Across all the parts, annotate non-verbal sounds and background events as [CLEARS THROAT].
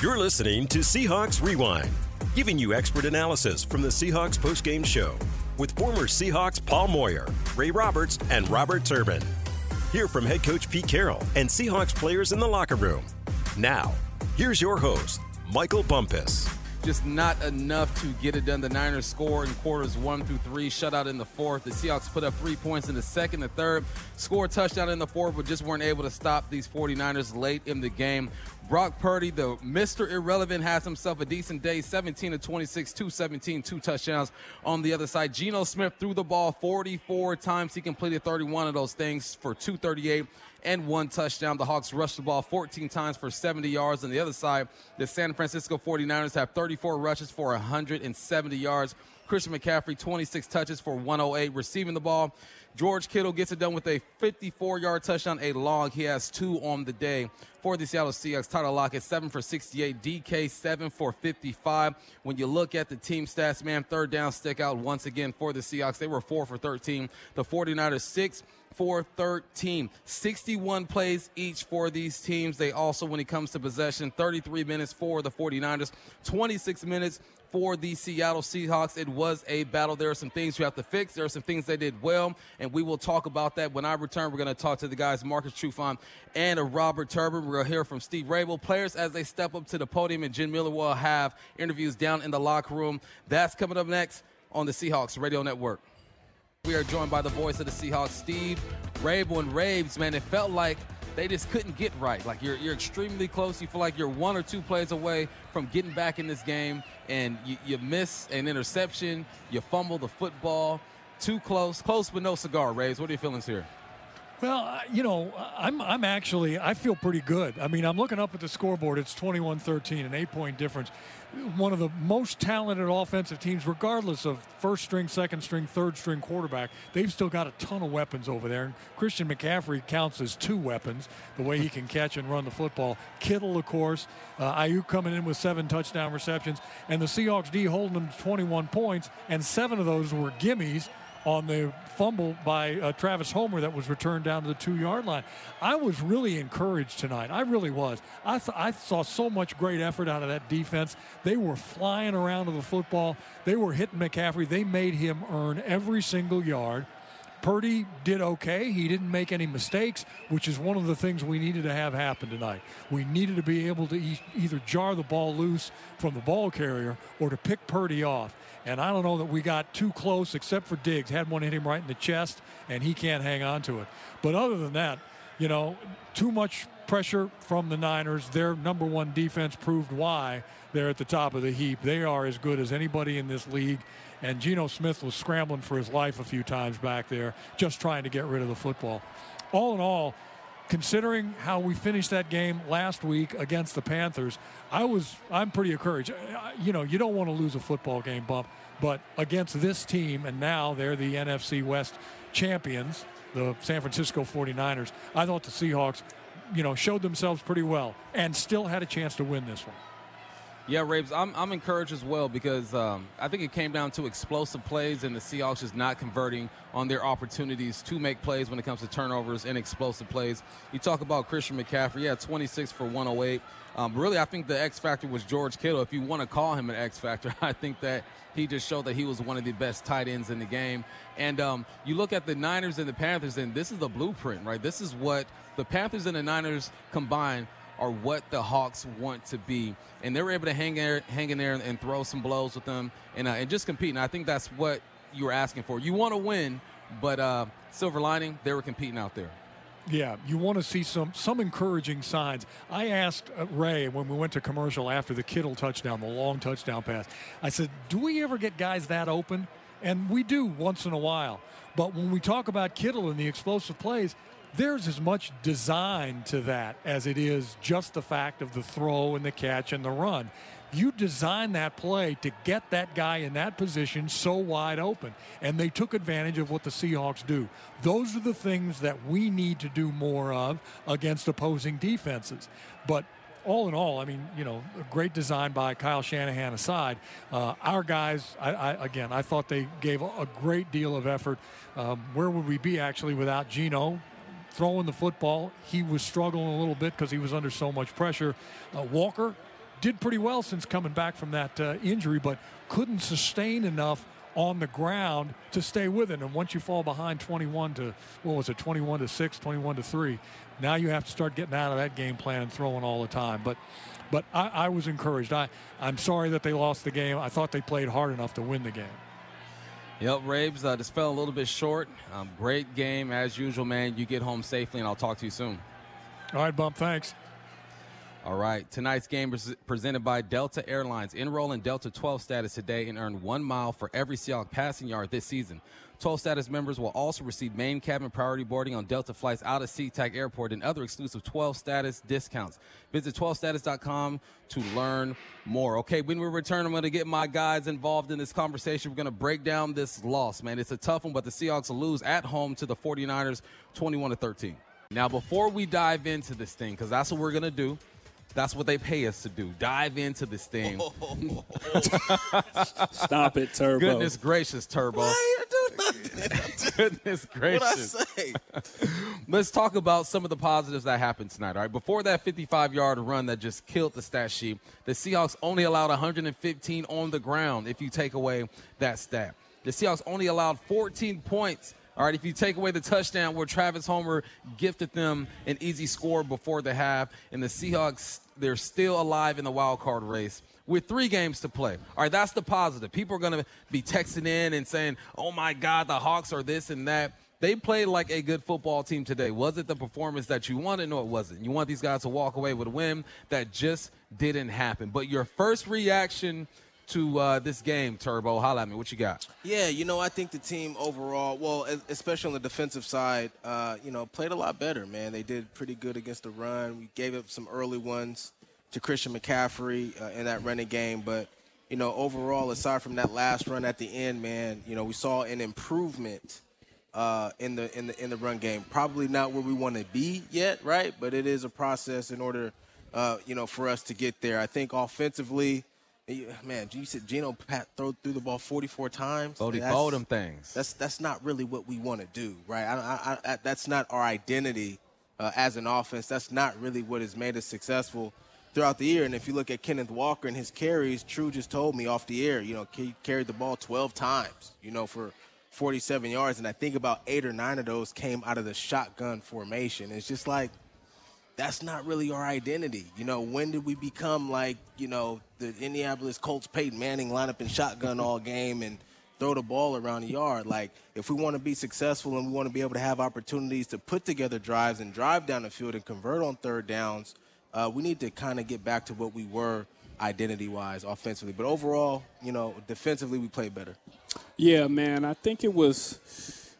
You're listening to Seahawks Rewind, giving you expert analysis from the Seahawks postgame show with former Seahawks Paul Moyer, Ray Roberts, and Robert Turbin. Hear from head coach Pete Carroll and Seahawks players in the locker room. Now, here's your host, Michael Bumpus just not enough to get it done. The Niners score in quarters one through three, shutout in the fourth. The Seahawks put up three points in the second, the third, score a touchdown in the fourth, but just weren't able to stop these 49ers late in the game. Brock Purdy, the Mr. Irrelevant, has himself a decent day 17 to 26, 217, two touchdowns on the other side. Geno Smith threw the ball 44 times. He completed 31 of those things for 238 and one touchdown. The Hawks rushed the ball 14 times for 70 yards. On the other side, the San Francisco 49ers have 34 rushes for 170 yards. Christian McCaffrey, 26 touches for 108. Receiving the ball, George Kittle gets it done with a 54 yard touchdown, a log. He has two on the day for the Seattle Seahawks. Tyler Lockett, 7 for 68. DK, 7 for 55. When you look at the team stats, man, third down stick out once again for the Seahawks. They were 4 for 13. The 49ers, 6 for 13. 61 plays each for these teams. They also, when it comes to possession, 33 minutes for the 49ers, 26 minutes for the Seattle Seahawks. It was a battle. There are some things you have to fix. There are some things they did well, and we will talk about that when I return. We're going to talk to the guys Marcus Trufant and Robert Turbin. We're going to hear from Steve Raible. Players as they step up to the podium, and Jen Miller will have interviews down in the locker room. That's coming up next on the Seahawks Radio Network. We are joined by the voice of the Seahawks, Steve Raible and Raves. Man, it felt like – they just couldn't get right. Like you're, you're extremely close. You feel like you're one or two plays away from getting back in this game, and you, you miss an interception, you fumble the football. Too close, close but no cigar. Raves. what are your feelings here? Well, you know, I'm I'm actually I feel pretty good. I mean, I'm looking up at the scoreboard. It's 21-13, an eight-point difference one of the most talented offensive teams, regardless of first string, second string, third string quarterback. They've still got a ton of weapons over there. And Christian McCaffrey counts as two weapons, the way he can catch and run the football. Kittle, of course, uh, Aiyuk coming in with seven touchdown receptions, and the Seahawks D holding them to 21 points, and seven of those were gimmies on the fumble by uh, Travis Homer that was returned down to the two yard line. I was really encouraged tonight. I really was. I, th- I saw so much great effort out of that defense. They were flying around to the football, they were hitting McCaffrey. They made him earn every single yard. Purdy did okay. He didn't make any mistakes, which is one of the things we needed to have happen tonight. We needed to be able to e- either jar the ball loose from the ball carrier or to pick Purdy off. And I don't know that we got too close, except for Diggs. Had one hit him right in the chest, and he can't hang on to it. But other than that, you know, too much pressure from the Niners. Their number one defense proved why they're at the top of the heap. They are as good as anybody in this league. And Geno Smith was scrambling for his life a few times back there, just trying to get rid of the football. All in all, considering how we finished that game last week against the Panthers, I was I'm pretty encouraged. You know, you don't want to lose a football game, bump, but against this team, and now they're the NFC West champions, the San Francisco 49ers. I thought the Seahawks, you know, showed themselves pretty well and still had a chance to win this one. Yeah, Raves, I'm, I'm encouraged as well because um, I think it came down to explosive plays and the Seahawks just not converting on their opportunities to make plays when it comes to turnovers and explosive plays. You talk about Christian McCaffrey, yeah, 26 for 108. Um, really, I think the X factor was George Kittle. If you want to call him an X factor, [LAUGHS] I think that he just showed that he was one of the best tight ends in the game. And um, you look at the Niners and the Panthers, and this is the blueprint, right? This is what the Panthers and the Niners combined are what the Hawks want to be, and they were able to hang there, hang in there, and, throw some blows with them, and uh, and just compete. And I think that's what you were asking for. You want to win, but uh, silver lining, they were competing out there. Yeah, you want to see some some encouraging signs. I asked uh, Ray when we went to commercial after the Kittle touchdown, the long touchdown pass. I said, "Do we ever get guys that open?" And we do once in a while. But when we talk about Kittle and the explosive plays, there's as much design to that as it is just the fact of the throw and the catch and the run. You design that play to get that guy in that position so wide open. And they took advantage of what the Seahawks do. Those are the things that we need to do more of against opposing defenses. But all in all, I mean, you know, great design by Kyle Shanahan aside, uh, our guys, I, I, again, I thought they gave a great deal of effort. Um, where would we be actually without Geno? Throwing the football. He was struggling a little bit because he was under so much pressure. Uh, Walker did pretty well since coming back from that uh, injury, but couldn't sustain enough on the ground to stay with it. And once you fall behind 21 to what was it, 21 to six, 21 to three, now you have to start getting out of that game plan and throwing all the time. But but I, I was encouraged. I I'm sorry that they lost the game. I thought they played hard enough to win the game. Yep, Rabes, uh, just fell a little bit short. Um, great game as usual, man. You get home safely, and I'll talk to you soon. All right, Bump. Thanks. All right. Tonight's game is presented by Delta Airlines. Enroll in Delta 12 status today and earn one mile for every Seahawk passing yard this season. 12 status members will also receive main cabin priority boarding on Delta flights out of SeaTac Airport and other exclusive 12 status discounts. Visit 12status.com to learn more. Okay, when we return, I'm going to get my guys involved in this conversation. We're going to break down this loss, man. It's a tough one, but the Seahawks lose at home to the 49ers 21 to 13. Now, before we dive into this thing, because that's what we're going to do, that's what they pay us to do. Dive into this thing. [LAUGHS] Stop it, Turbo. Goodness gracious, Turbo. Why you do nothing? [LAUGHS] Goodness gracious. What I say? [LAUGHS] Let's talk about some of the positives that happened tonight. All right, before that 55-yard run that just killed the stat sheet, the Seahawks only allowed 115 on the ground. If you take away that stat, the Seahawks only allowed 14 points. All right, if you take away the touchdown where Travis Homer gifted them an easy score before the half, and the Seahawks they're still alive in the wild card race with three games to play. All right, that's the positive. People are going to be texting in and saying, "Oh my God, the Hawks are this and that." They played like a good football team today. Was it the performance that you wanted? No, it wasn't. You want these guys to walk away with a win. That just didn't happen. But your first reaction to uh, this game, Turbo, holla at me. What you got? Yeah, you know, I think the team overall, well, especially on the defensive side, uh, you know, played a lot better, man. They did pretty good against the run. We gave up some early ones to Christian McCaffrey uh, in that running game, but you know, overall, aside from that last run at the end, man, you know, we saw an improvement uh, in the in the in the run game. Probably not where we want to be yet, right? But it is a process in order, uh, you know, for us to get there. I think offensively, man, you said Geno Pat throw through the ball 44 times. That's- fold them things. that's that's not really what we want to do, right? I, I, I, that's not our identity uh, as an offense. That's not really what has made us successful throughout the year. And if you look at Kenneth Walker and his carries, True just told me off the air, you know, he carried the ball 12 times, you know, for 47 yards, and I think about eight or nine of those came out of the shotgun formation. It's just like that's not really our identity. You know, when did we become like, you know, the Indianapolis Colts Peyton Manning line up in shotgun all game and throw the ball around the yard? Like, if we want to be successful and we want to be able to have opportunities to put together drives and drive down the field and convert on third downs, uh, we need to kind of get back to what we were identity wise offensively. But overall, you know, defensively, we played better. Yeah, man. I think it was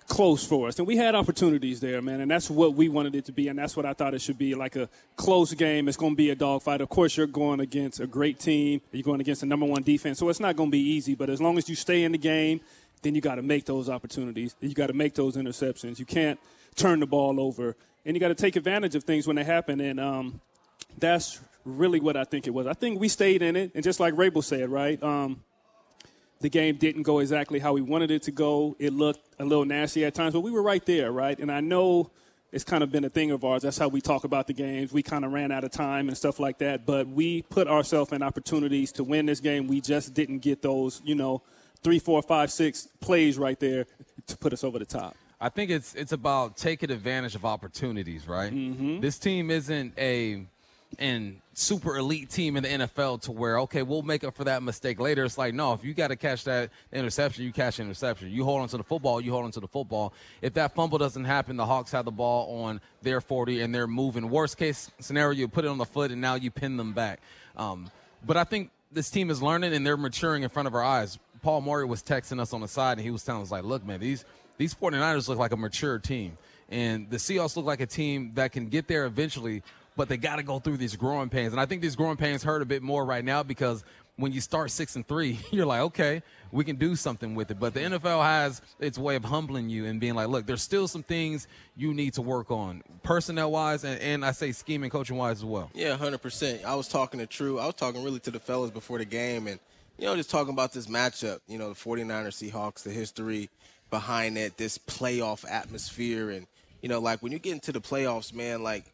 close for us. And we had opportunities there, man. And that's what we wanted it to be. And that's what I thought it should be like a close game. It's going to be a dogfight. Of course, you're going against a great team. You're going against the number one defense. So it's not going to be easy. But as long as you stay in the game, then you got to make those opportunities. You got to make those interceptions. You can't turn the ball over. And you got to take advantage of things when they happen. And um, that's really what I think it was. I think we stayed in it. And just like Raible said, right? Um, the game didn't go exactly how we wanted it to go. It looked a little nasty at times, but we were right there, right? And I know it's kind of been a thing of ours. That's how we talk about the games. We kind of ran out of time and stuff like that, but we put ourselves in opportunities to win this game. We just didn't get those, you know, three, four, five, six plays right there to put us over the top. I think it's it's about taking advantage of opportunities, right? Mm-hmm. This team isn't a an super elite team in the NFL to where okay, we'll make up for that mistake later. It's like no, if you got to catch that interception, you catch interception. You hold on to the football, you hold on to the football. If that fumble doesn't happen, the Hawks have the ball on their 40 and they're moving. Worst case scenario, you put it on the foot and now you pin them back. Um, but I think this team is learning and they're maturing in front of our eyes. Paul Moyer was texting us on the side and he was telling us like, look, man, these these 49ers look like a mature team. And the Seahawks look like a team that can get there eventually, but they got to go through these growing pains. And I think these growing pains hurt a bit more right now because when you start six and three, [LAUGHS] you're like, okay, we can do something with it. But the NFL has its way of humbling you and being like, look, there's still some things you need to work on, personnel wise, and, and I say scheming, coaching wise as well. Yeah, hundred percent. I was talking to True. I was talking really to the fellas before the game, and you know, just talking about this matchup. You know, the 49ers Seahawks, the history behind it, this playoff atmosphere, and you know, like when you get into the playoffs, man, like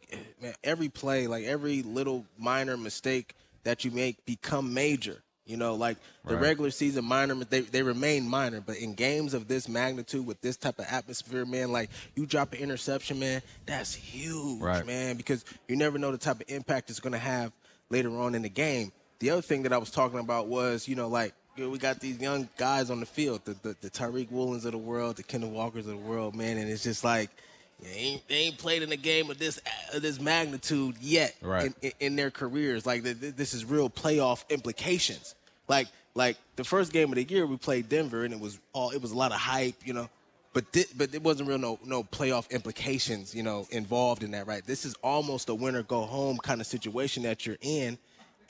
man, every play, like every little minor mistake that you make become major. You know, like the Right. regular season minor, they, they remain minor, but in games of this magnitude with this type of atmosphere, man, like you drop an interception, man, that's huge, Right. man, because you never know the type of impact it's going to have later on in the game. The other thing that I was talking about was, you know, like you know, we got these young guys on the field, the, the, the Tariq Woolens of the world, the Kendall Walkers of the world, man, and it's just like, they ain't, they ain't played in a game of this of this magnitude yet Right. in, in, in their careers. Like th- th- this is real playoff implications. Like like the first game of the year we played Denver and it was all it was a lot of hype, you know. But thi- but it wasn't real no no playoff implications, you know, involved in that, right? This is almost a winner go home kind of situation that you're in.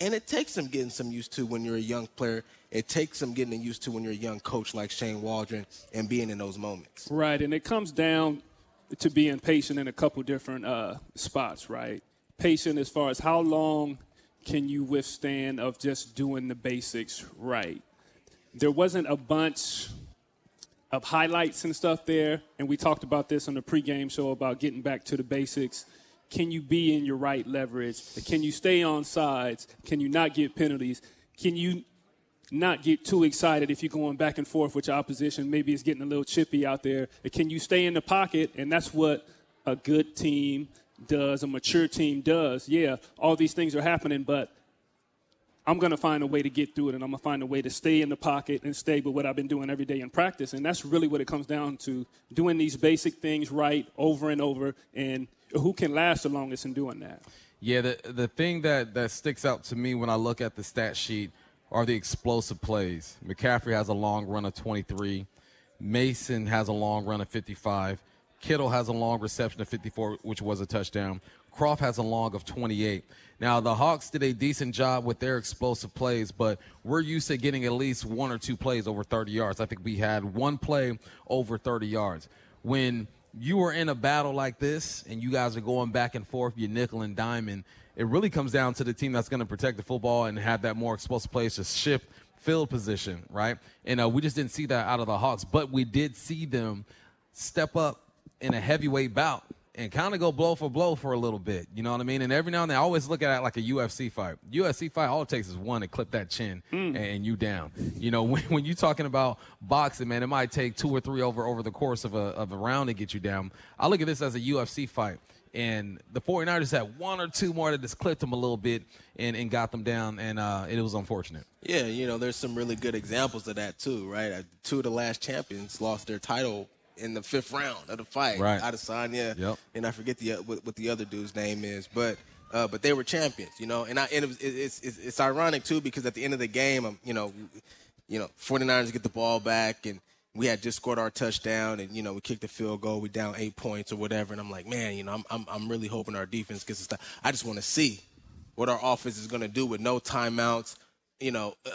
And it takes some getting some used to when you're a young player. It takes some getting used to when you're a young coach like Shane Waldron and being in those moments. Right, and it comes down to being patient in a couple different uh, spots, right? Patient as far as how long can you withstand of just doing the basics right. There wasn't a bunch of highlights and stuff there, and we talked about this on the pregame show about getting back to the basics. Can you be in your right leverage? Can you stay on sides? Can you not get penalties? Can you not get too excited if you're going back and forth with your opposition. Maybe it's getting a little chippy out there. Can you stay in the pocket? And that's what a good team does, a mature team does. Yeah, all these things are happening, but I'm going to find a way to get through it, and I'm going to find a way to stay in the pocket and stay with what I've been doing every day in practice. And that's really what it comes down to doing these basic things right over and over, and who can last the longest in doing that. Yeah, the the thing that that sticks out to me when I look at the stat sheet are the explosive plays. McCaffrey has a long run of 23. Mason has a long run of 55. Kittle has a long reception of 54, which was a touchdown. Croft has a long of 28. Now, the Hawks did a decent job with their explosive plays, but we're used to getting at least one or two plays over 30 yards. I think we had one play over 30 yards. When you are in a battle like this and you guys are going back and forth, you're nickel and diamond, it really comes down to the team that's going to protect the football and have that more explosive plays to shift field position, right? And uh, we just didn't see that out of the Hawks, but we did see them step up in a heavyweight bout and kind of go blow for blow for a little bit. You know what I mean? And every now and then, I always look at it like a UFC fight. UFC fight, all it takes is one to clip that chin and you down. You know, [LAUGHS] when, when you're talking about boxing, man, it might take two or three over over the course of a, of a round to get you down. I look at this as a UFC fight. And the 49ers had one or two more that just clipped them a little bit and, and got them down, and uh, it was unfortunate. Yeah, you know, there's some really good examples of that too, right? Uh, Two of the last champions lost their title in the fifth round of the fight. Right. Adesanya, Yep. and I forget the uh, what, what the other dude's name is, but uh, but they were champions, you know. And I and it it's, it's it's ironic too because at the end of the game, um, you know, you know, 49ers get the ball back and. We had just scored our touchdown, and you know we kicked the field goal. We down eight points or whatever, and I'm like, man, you know, I'm I'm, I'm really hoping our defense gets a stop. I just want to see what our offense is going to do with no timeouts. You know, uh,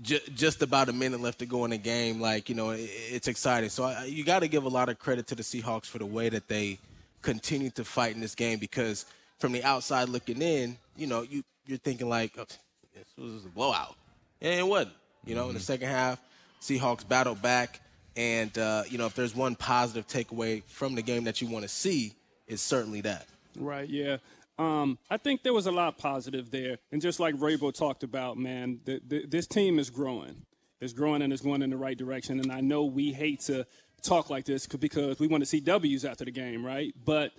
j- just about a minute left to go in the game. Like, you know, it, it's exciting. So I, you got to give a lot of credit to the Seahawks for the way that they continue to fight in this game because from the outside looking in, you know, you, you're thinking like, oh, this was a blowout. And it wasn't. You know, in the second half, Seahawks battled back. And, uh, you know, if there's one positive takeaway from the game that you want to see, it's certainly that. Right, yeah. Um, I think there was a lot positive there. And just like Raybo talked about, man, th th this team is growing. It's growing and it's going in the right direction. And I know we hate to talk like this because we want to see W's after the game, right? But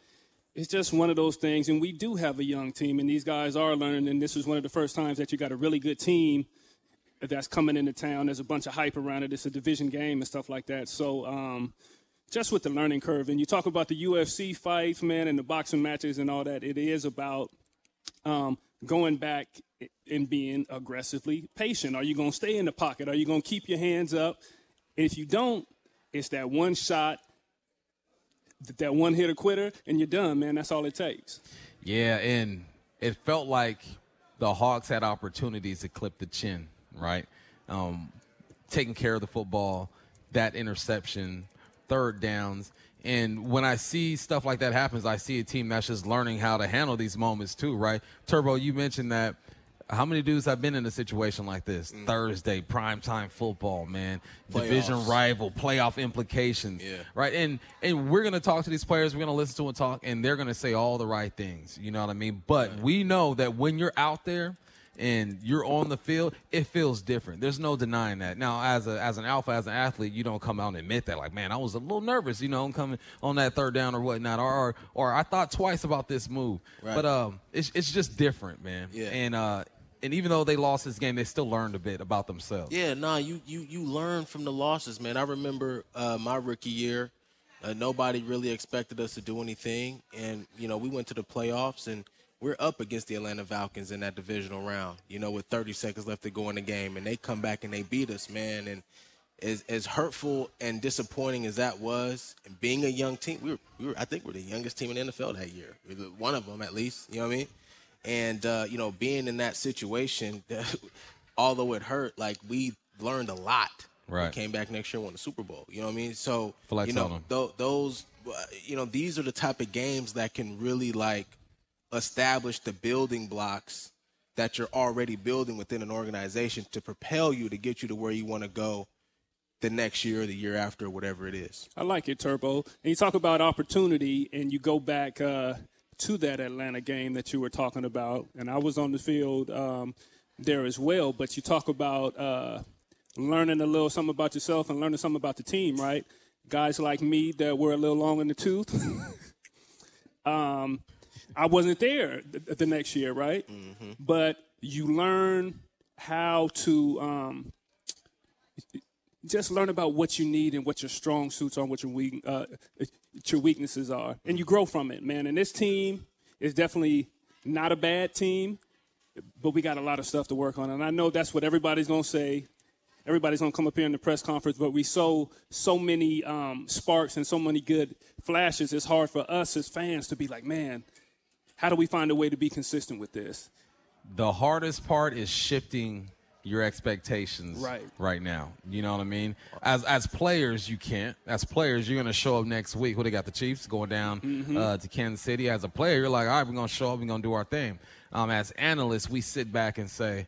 it's just one of those things. And we do have a young team, and these guys are learning. And this is one of the first times that you got a really good team that's coming into town. There's a bunch of hype around it. It's a division game and stuff like that. So, um, just with the learning curve, and you talk about the UFC fights, man, and the boxing matches and all that. It is about um, going back and being aggressively patient. Are you going to stay in the pocket? Are you going to keep your hands up? If you don't, it's that one shot, that one hitter quitter, and you're done, man. That's all it takes. Yeah, and it felt like the Hawks had opportunities to clip the chin, right? Um, taking care of the football, that interception, third downs. And when I see stuff like that happens, I see a team that's just learning how to handle these moments too, right? Turbo, you mentioned that. How many dudes have been in a situation like this? Thursday, primetime football, man. Division rival, playoff implications. Yeah. Right. And and we're gonna talk to these players, we're gonna listen to them talk, and they're gonna say all the right things. You know what I mean? But we know that when you're out there and you're on the field, it feels different. There's no denying that. Now, as a as an alpha, as an athlete, you don't come out and admit that, like, man, I was a little nervous, you know, I'm coming on that third down or whatnot, or or, or I thought twice about this move. Right. But um, it's it's just different, man. Yeah. And uh, and even though they lost this game, they still learned a bit about themselves. Yeah, nah, you you you learn from the losses, man. I remember uh, my rookie year. Uh, nobody really expected us to do anything, and you know we went to the playoffs, and we're up against the Atlanta Falcons in that divisional round. You know, with 30 seconds left to go in the game, and they come back and they beat us, man. And as as hurtful and disappointing as that was, and being a young team, we were, we were I think we're the youngest team in the NFL that year, one of them at least. You know what I mean? And uh, you know, being in that situation, [LAUGHS] although it hurt, like we learned a lot. Right. We came back next year and won the Super Bowl. You know what I mean? So Flex you know tho- those, uh, you know, these are the type of games that can really like establish the building blocks that you're already building within an organization to propel you to get you to where you want to go the next year or the year after, whatever it is. I like it, Turbo. And you talk about opportunity, and you go back uh, to that Atlanta game that you were talking about, and I was on the field um, there as well. But you talk about uh, learning a little something about yourself and learning something about the team, right? Guys like me that were a little long in the tooth. [LAUGHS] um, I wasn't there the, the next year, right? But you learn how to um, just learn about what you need and what your strong suits are, and what your weak, uh, your weaknesses are, and you grow from it, man. And this team is definitely not a bad team, but we got a lot of stuff to work on. And I know that's what everybody's gonna say. Everybody's gonna come up here in the press conference, but we saw so many um, sparks and so many good flashes. It's hard for us as fans to be like, man, how do we find a way to be consistent with this? the hardest part is shifting your expectations Right. right now. You know what I mean? As as players, you can't. As players, you're gonna show up next week. Who they got the Chiefs going down Mm-hmm. uh, to Kansas City. As a player, you're like, all right, we're gonna show up. We're gonna do our thing. Um, as analysts, we sit back and say,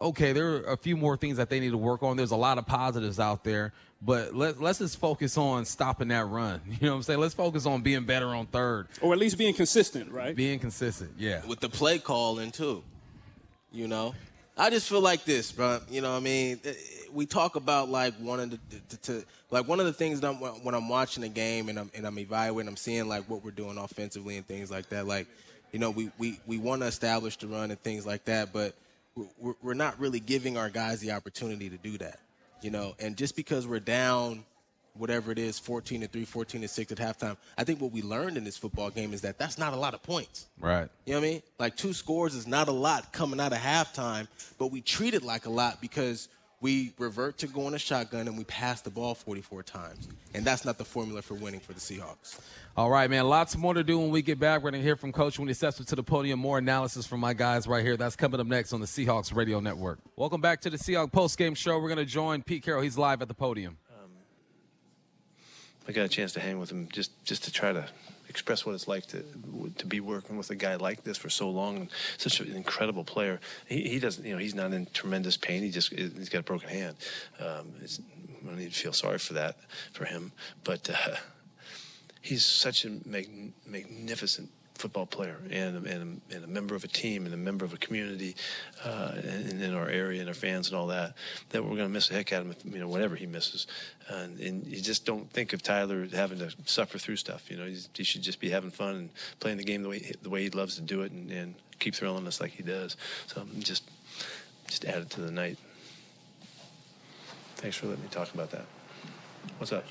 okay, there are a few more things that they need to work on. There's a lot of positives out there, but let, let's just focus on stopping that run. [LAUGHS] You know what I'm saying? Let's focus on being better on third, Or at least being consistent, right? being consistent. Yeah. with the play calling too. You know, I just feel like this, bro. You know, what I mean, Eh, we talk about like one of the to, to like one of the things that I'm, when I'm watching a game and I'm and I'm evaluating, I'm seeing like what we're doing offensively and things like that. Like, you know, we we we want to establish the run and things like that, but we're- not really giving our guys the opportunity to do that. You know, and just because we're down whatever it is 14 to 3 14 to 6 at halftime i think what we learned in this football game is that that's not a lot of points Right. you know what I mean? Like two scores is not a lot coming out of halftime, but we treat it like a lot because we revert to going a shotgun and we pass the ball 44 times. And that's not the formula for winning for the Seahawks. All right, man. Lots more to do when we get back. We're going to hear from Coach when he steps up to the podium. More analysis from my guys right here. That's coming up next on the Seahawks Radio Network. Welcome back to the Seahawks postgame show. We're going to join Pete Carroll. He's live at the podium. Um, I got a chance to hang with him just just to try to express what it's like to to be working with a guy like this for so long and such an incredible player. He, he doesn't, you know, he's not in tremendous pain. He just he's got a broken hand. Um, I don't need to feel sorry for that for him, but uh, he's such a mag- magnificent football player and, and, and a member of a team and a member of a community uh, in, in our area and our fans and all that that we're going to miss the heck out of him if, you know whatever he misses. And, and you just don't think of Tyler having to suffer through stuff you know? He should just be having fun and playing the game the way the way he loves to do it and, and keep thrilling us like he does. So just just add it to the night. Thanks for letting me talk about that. What's up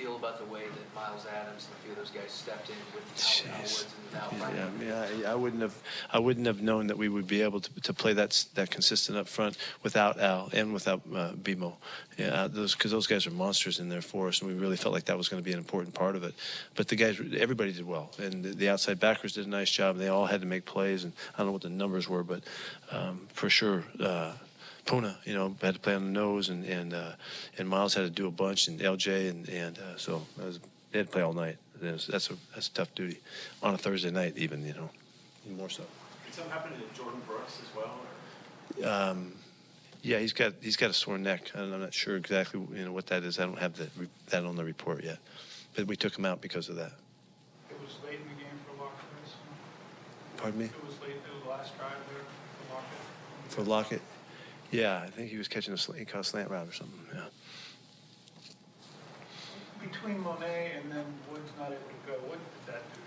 feel about the way that Myles Adams and a few of those guys stepped in with Jeez. Woods and without Yeah, yeah, I, I wouldn't have, I wouldn't have known that we would be able to, to play that that consistent up front without Al and without uh, BMO. Yeah, those because those guys are monsters in there for us, and we really felt like that was going to be an important part of it. But the guys, everybody did well, and the, the outside backers did a nice job. They all had to make plays, and I don't know what the numbers were, but um, for sure. Uh, Puna, you know, had to play on the nose, and and uh, and Myles had to do a bunch, and LJ, and and uh, so that was, they had to play all night. Was- that's a that's a tough duty on a Thursday night, even you know, even more so. Did something happen to Jordyn Brooks as well? Or? Um, yeah, he's got he's got a sore neck. and I'm not sure exactly you know what that is. I don't have that that on the report yet, but we took him out because of that. It was late in the game for Lockett. Pardon me. It was late. It was the last drive there for Lockett. For Lockett, yeah, I think he was catching a slant, he caught a slant route or something. Yeah. Between Mone and then Woods not able to go, what did that do?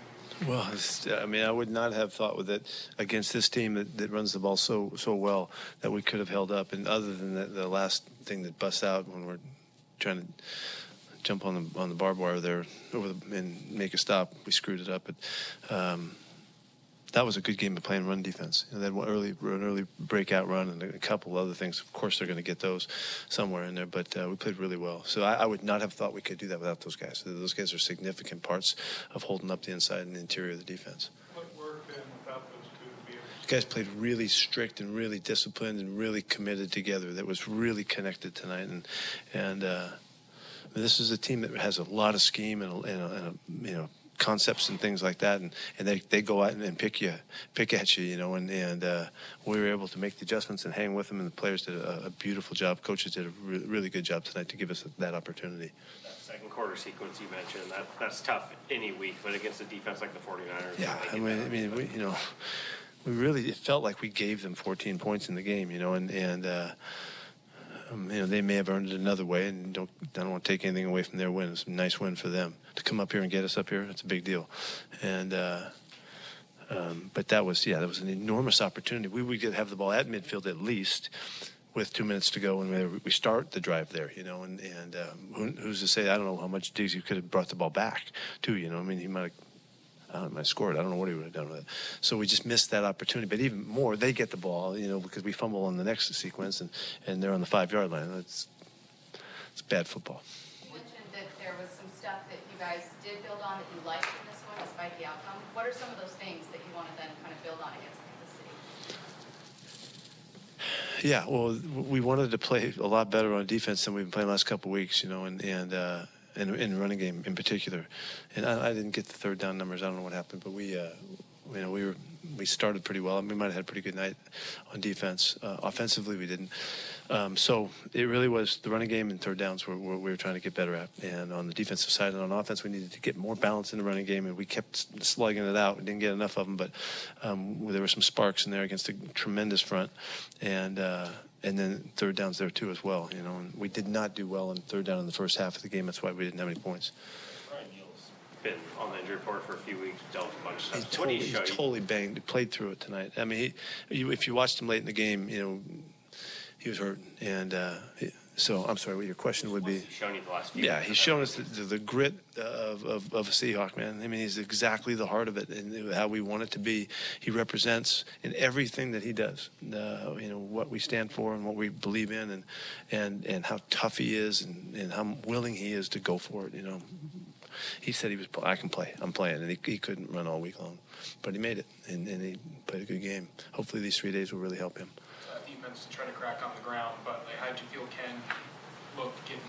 Well, it's, I mean, I would not have thought with it against this team that, that runs the ball so so well that we could have held up. And other than the, the last thing that busts out when we're trying to jump on the on the barbed wire there over the, and make a stop, we screwed it up. But um, that was a good game of playing run defense. And then early an early breakout run and a couple other things. Of course, they're going to get those somewhere in there, but uh, we played really well. So I, I, would not have thought we could do that without those guys. Those guys are significant parts of holding up the inside and the interior of the defense. What work been without those two to be able to guys played really strict and really disciplined and really committed together. That was really connected tonight, and and uh, this is a team that has a lot of scheme and a, and a, and a you know concepts and things like that, and, and they, they go out and, and pick you, pick at you, you know, and, and uh, we were able to make the adjustments and hang with them, and the players did a, a beautiful job. Coaches did a re- really good job tonight to give us that opportunity. That second quarter sequence you mentioned, that, that's tough any week, but against a defense like the 49ers. Yeah, I mean, I mean, we, you know, we really, it felt like we gave them 14 points in the game, you know, and, and, uh, um, you know, they may have earned it another way, and don't I don't want to take anything away from their win. It's a nice win for them to come up here and get us up here. It's a big deal, and. Uh, um, but that was yeah, that was an enormous opportunity. We would have the ball at midfield at least, with two minutes to go, and we start the drive there, you know. And and um, who, who's to say? I don't know how much Diggs could have brought the ball back, too. You know, I mean, he might have I scored. I don't know what he would have done with it. So we just missed that opportunity. But even more, they get the ball, you know, because we fumble on the next sequence, and, and they're on the five yard line. It's it's bad football. You mentioned that there was some stuff that you guys did build on that you liked in this one, despite the outcome. What are some of those things that you want to then kind of build on against Kansas City? Yeah, well, we wanted to play a lot better on defense than we've been playing the last couple weeks, you know, and and uh, in, in running game in particular. And I, I, didn't get the third down numbers. I don't know what happened, but we, uh, you know, we were we started pretty well. We might have had a pretty good night on defense. Uh, offensively, we didn't. Um, so it really was the running game and third downs were, were, we were trying to get better at. And on the defensive side and on offense, we needed to get more balance in the running game, and we kept slugging it out. We didn't get enough of them, but um, there were some sparks in there against a tremendous front, and. Uh, and then third downs there too as well. You know, and we did not do well in third down in the first half of the game. That's why we didn't have any points. Been on the injury report for a few weeks, dealt with a bunch of stuff. He's totally, he he's totally banged. He played through it tonight. I mean, he, you, if you watched him late in the game, you know, he was hurt, and uh, he, so I'm sorry. What your question would be? He's shown you the last few. Yeah, he's shown us the, the, the grit of, of, of, a Seahawk man. I mean, he's exactly the heart of it and how we want it to be. He represents in everything that he does. Uh, you know what we stand for and what we believe in, and and and how tough he is and, and how willing he is to go for it. You know, he said he was. I can play. I'm playing, and he, he couldn't run all week long, but he made it, and, and he played a good game. Hopefully, these three days will really help him defense to try to crack on the ground, but like, how did you feel Ken looked getting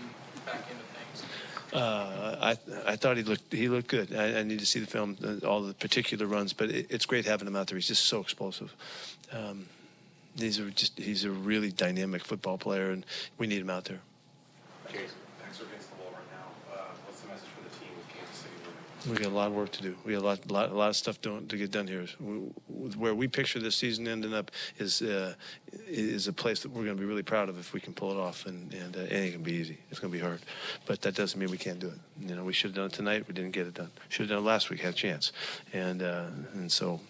back into things? Uh, I I thought he looked he looked good. I, I need to see the film, uh, all the particular runs, but it, it's great having him out there. He's just so explosive. Um, he's a just he's a really dynamic football player, and we need him out there. Jason. We got a lot of work to do. We got a lot, lot, a lot of stuff to, to get done here. We, where we picture this season ending up is uh, is a place that we're going to be really proud of if we can pull it off. And and uh, it ain't going to be easy. It's going to be hard, but that doesn't mean we can't do it. You know, we should have done it tonight. We didn't get it done. Should have done it last week. Had a chance, and uh, and so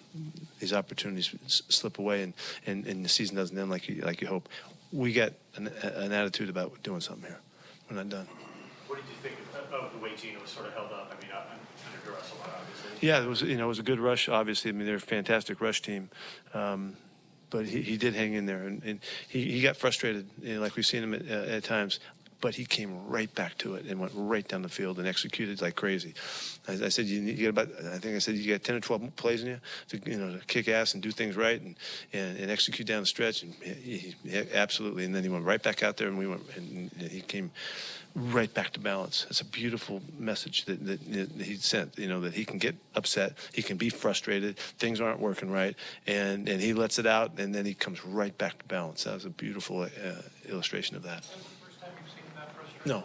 these opportunities slip away, and, and, and the season doesn't end like you like you hope. We got an, an attitude about doing something here. We're not done. What did you think of the way Geno was sort of held up? I mean, yeah, it was you know it was a good rush. Obviously, I mean they're a fantastic rush team. Um, but he, he did hang in there, and, and he, he got frustrated, you know, like we've seen him at, uh, at times but he came right back to it and went right down the field and executed like crazy. I, I said, you, you get about, I think I said you got 10 or 12 plays in you to, you know, to kick ass and do things right and, and, and execute down the stretch. And he, he, absolutely. And then he went right back out there and we went, and he came right back to balance. It's a beautiful message that, that, that, he sent, you know, that he can get upset, he can be frustrated, things aren't working right, and, and he lets it out, and then he comes right back to balance. That was a beautiful uh, illustration of that. No.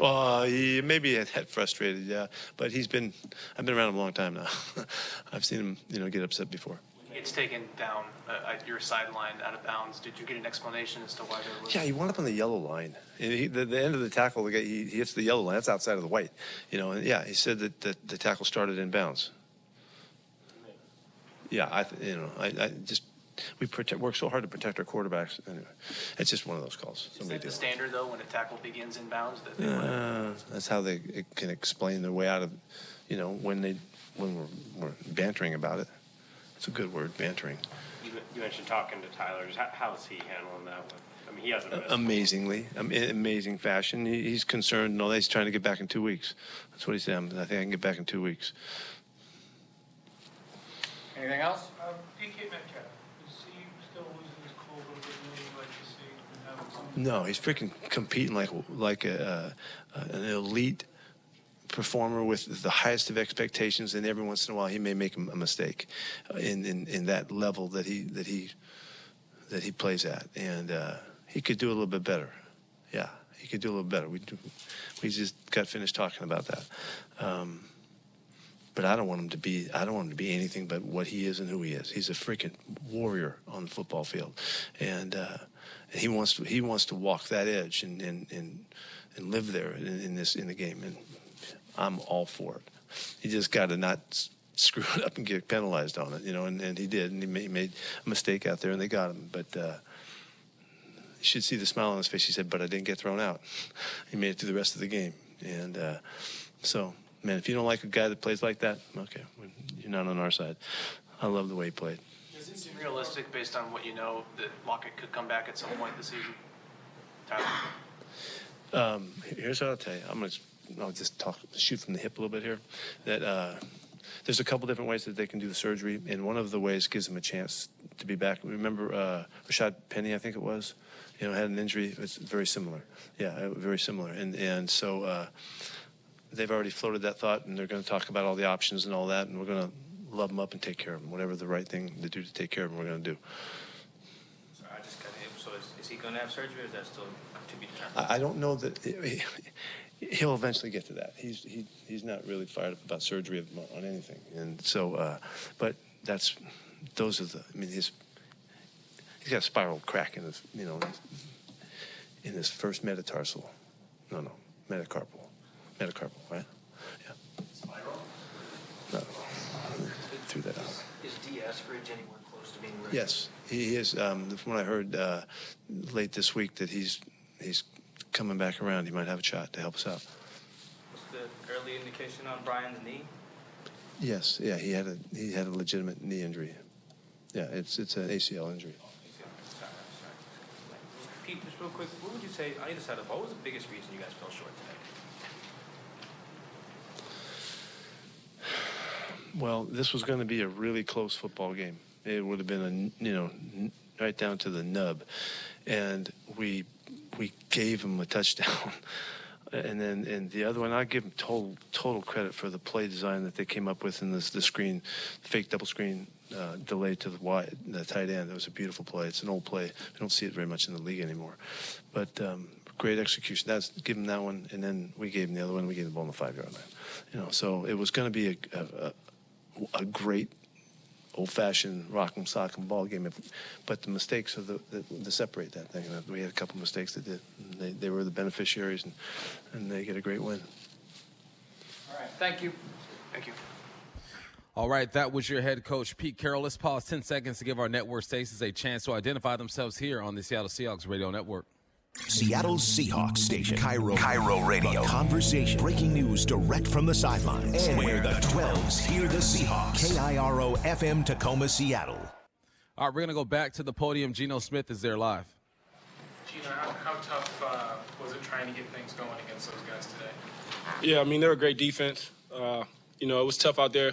Uh, he maybe had, had frustrated, yeah. But he's been, I've been around him a long time now. [LAUGHS] I've seen him, you know, get upset before. Gets taken down uh, at your sideline out of bounds. Did you get an explanation as to why there was? Yeah, he wound up on the yellow line. And he, the, the end of the tackle, the guy, he, he hits the yellow line. That's outside of the white. You know, and yeah, he said that, that the tackle started in bounds. Yeah, I, you know, I, I just we protect, work so hard to protect our quarterbacks. Anyway, it's just one of those calls. Is that the standard though when a tackle begins in bounds? That they Uh, that's how they can explain their way out of, you know, when they when we're, we're bantering about it. It's a good word, bantering. You, you mentioned talking to Tyler. How, how is he handling that? one? I mean, he hasn't missed. amazingly, am- in amazing fashion. He, he's concerned. No, he's trying to get back in two weeks. That's what he said. I'm- think I can get back in two weeks. Anything else? Um, DK Metcalf, is he still losing his cool a little bit more than you'd like to see? and having some- No, he's freaking competing like like a, uh, an elite performer with the highest of expectations, and every once in a while he may make a mistake uh, in, in, in that level that he that he that he plays at, and uh, he could do a little bit better. Yeah, he could do a little better. We do, we just got finished talking about that. Um, but I don't want him to be. I don't want him to be anything but what he is and who he is. He's a freaking warrior on the football field, and uh, he wants to. He wants to walk that edge and and and, and live there in, in this in the game. And I'm all for it. He just got to not screw it up and get penalized on it, you know. And, and he did, and he made, made a mistake out there, and they got him. But uh, you should see the smile on his face. He said, "But I didn't get thrown out." He made it through the rest of the game, and uh, so man, if you don't like a guy that plays like that, okay, you're not on our side. I love the way he played. Does it seem realistic based on what you know that Lockett could come back at some point this season? Tyler? Um, here's what I'll tell you. I'm gonna I'll just talk shoot from the hip a little bit here. That uh, there's a couple different ways that they can do the surgery, and one of the ways gives them a chance to be back. Remember uh, Rashad Penny, I think it was, you know, had an injury. It's very similar. Yeah, very similar. And and so uh, they've already floated that thought, and they're going to talk about all the options and all that, and we're going to love them up and take care of them. Whatever the right thing to do to take care of them, we're going to do. Sorry, I just got him. So is, is he going to have surgery or is that still to be determined? I, I don't know that he, he'll eventually get to that. He's he, he's not really fired up about surgery on anything, and so uh, but that's those are the. I mean, his he's got a spiral crack in his you know in his first metatarsal. No, no, metacarpal, metacarpal, right? Yeah. Spiral? No, threw that out. Is Dee Eskridge anywhere close to being ready? Yes, he is. Um, from what I heard uh, late this week, that he's he's coming back around. He might have a shot to help us out. What's the early indication on Brian's knee? Yes, yeah, he had a he had a legitimate knee injury. Yeah, it's it's an ACL injury. Pete, just real quick, what would you say on either side of what was the biggest reason you guys fell short today? Well, this was going to be a really close football game. It would have been a you know right down to the nub, and we we gave him a touchdown. [LAUGHS] And then, and the other one, I give them total total credit for the play design that they came up with in this the screen, fake double screen uh, delay to the wide, the tight end. It was a beautiful play. It's an old play. I don't see it very much in the league anymore, but um, great execution. That's give him that one, and then we gave him the other one. We gave the ball on the five yard line. You know, so it was going to be a, a, a, a great old-fashioned rock'em sock'em ball game. But the mistakes of the, the, the separate that thing. Uh, We had a couple mistakes that did. And They, they were the beneficiaries, and, and they get a great win. All right, thank you. Thank you. All right, that was your head coach, Pete Carroll. Let's pause 10 seconds to give our network stations a chance to identify themselves here on the Seattle Seahawks Radio Network. Seattle's Seahawks station, KIRO, KIRO Radio. The conversation, breaking news direct from the sidelines, and where the 12s hear the Seahawks. KIRO FM Tacoma, Seattle. All right, we're going to go back to the podium. Geno Smith is there live. Geno, how, how tough uh, was it trying to get things going against those guys today? Yeah, I mean they're a great defense. Uh, you know, it was tough out there,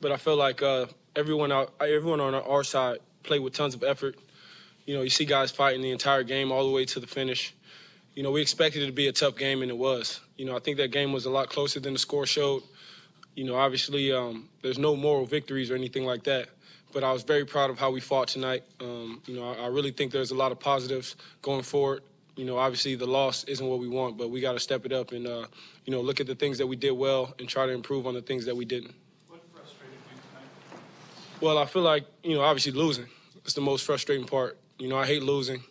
but I feel like uh, everyone out, everyone on our side played with tons of effort. You know, you see guys fighting the entire game all the way to the finish. You know, we expected it to be a tough game, and it was. You know, I think that game was a lot closer than the score showed. You know, obviously, um, there's no moral victories or anything like that. But I was very proud of how we fought tonight. Um, you know, I, I really think there's a lot of positives going forward. You know, obviously the loss isn't what we want, but we got to step it up and, uh, you know, look at the things that we did well and try to improve on the things that we didn't. What frustrated you tonight? Well, I feel like you know, obviously losing. is the most frustrating part. You know, I hate losing.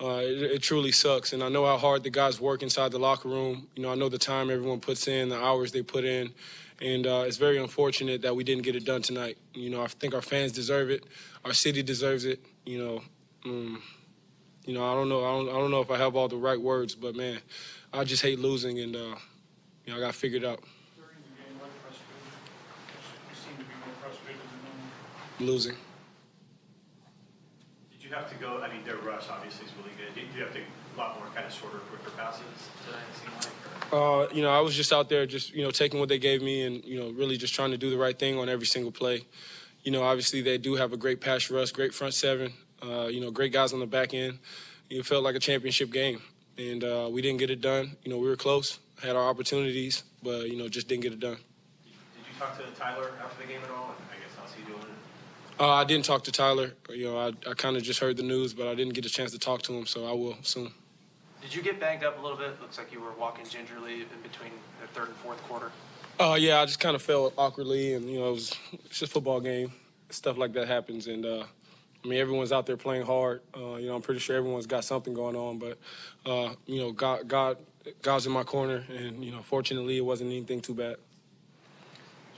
Uh, it, it, truly sucks, and I know how hard the guys work inside the locker room. You know, I know the time everyone puts in, the hours they put in, and uh, it's very unfortunate that we didn't get it done tonight. You know, I think our fans deserve it, our city deserves it. You know, um, you know, I don't know, I don't, I don't know if I have all the right words, but man, I just hate losing, and uh, you know, I got figured out. Losing have to go? I obviously is really good. Did you have to a lot more kind of shorter, quicker passes tonight? It seemed like. Uh, you know, I was just out there, just you know, taking what they gave me, and you know, really just trying to do the right thing on every single play. You know, obviously they do have a great pass rush, great front seven. Uh, you know, great guys on the back end. It felt like a championship game, and uh, we didn't get it done. You know, we were close, had our opportunities, but you know, just didn't get it done. Did you talk to Tyler after the game at all? Uh, I didn't talk to Tyler. You know, I, I kind of just heard the news, but I didn't get a chance to talk to him, so I will soon. Did you get banged up a little bit? Looks like you were walking gingerly in between the third and fourth quarter. Uh, yeah, I just kind of fell awkwardly, and you know, it was it's just a football game. Stuff like that happens, and uh, I mean, everyone's out there playing hard. Uh, you know, I'm pretty sure everyone's got something going on, but uh, you know, God, God, God's in my corner, and you know, fortunately, it wasn't anything too bad.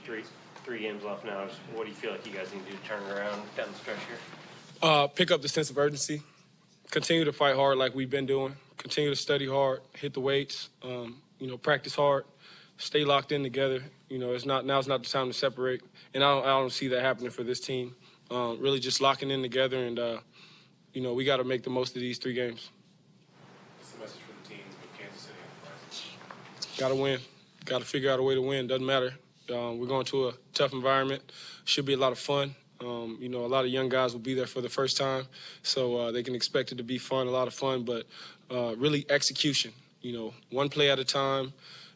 Three three games left now. What do you feel like you guys need to do to turn around down the stretch here? Uh, pick up the sense of urgency. Continue to fight hard like we've been doing. Continue to study hard, hit the weights. Um, you know, practice hard. Stay locked in together. You know, it's not now's not the time to separate, and I don't, I don't see that happening for this team. Um, really, just locking in together, and uh, you know, we got to make the most of these three games. What's the message for the team of Kansas City? Got to win. Got to figure out a way to win. Doesn't matter um, we're going to a tough environment. Should be a lot of fun. Um, you know, a lot of young guys will be there for the first time, so uh, they can expect it to be fun, a lot of fun, but uh, really execution. You know, one play at a time,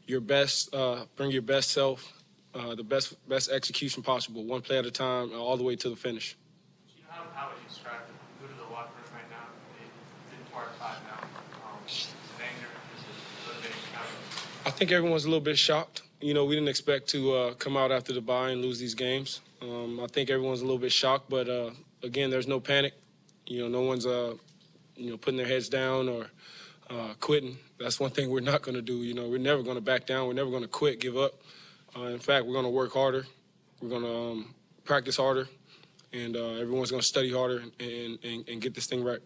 your best, uh, bring your best self, uh, the best best execution possible, one play at a time, all the way to the finish. How, how would you describe it? Go to the locker room right now. It's in part five now. Um, is it anger? Is it motivation? I think everyone's a little bit shocked you know, we didn't expect to uh, come out after the bye and lose these games. Um, I think everyone's a little bit shocked, but uh, again, there's no panic. You know, no one's, uh, you know, putting their heads down or uh, quitting. That's one thing we're not going to do. You know, we're never going to back down. We're never going to quit, give up. Uh, in fact, we're going to work harder. We're going to um, practice harder, and uh, everyone's going to study harder and, and, and get this thing right.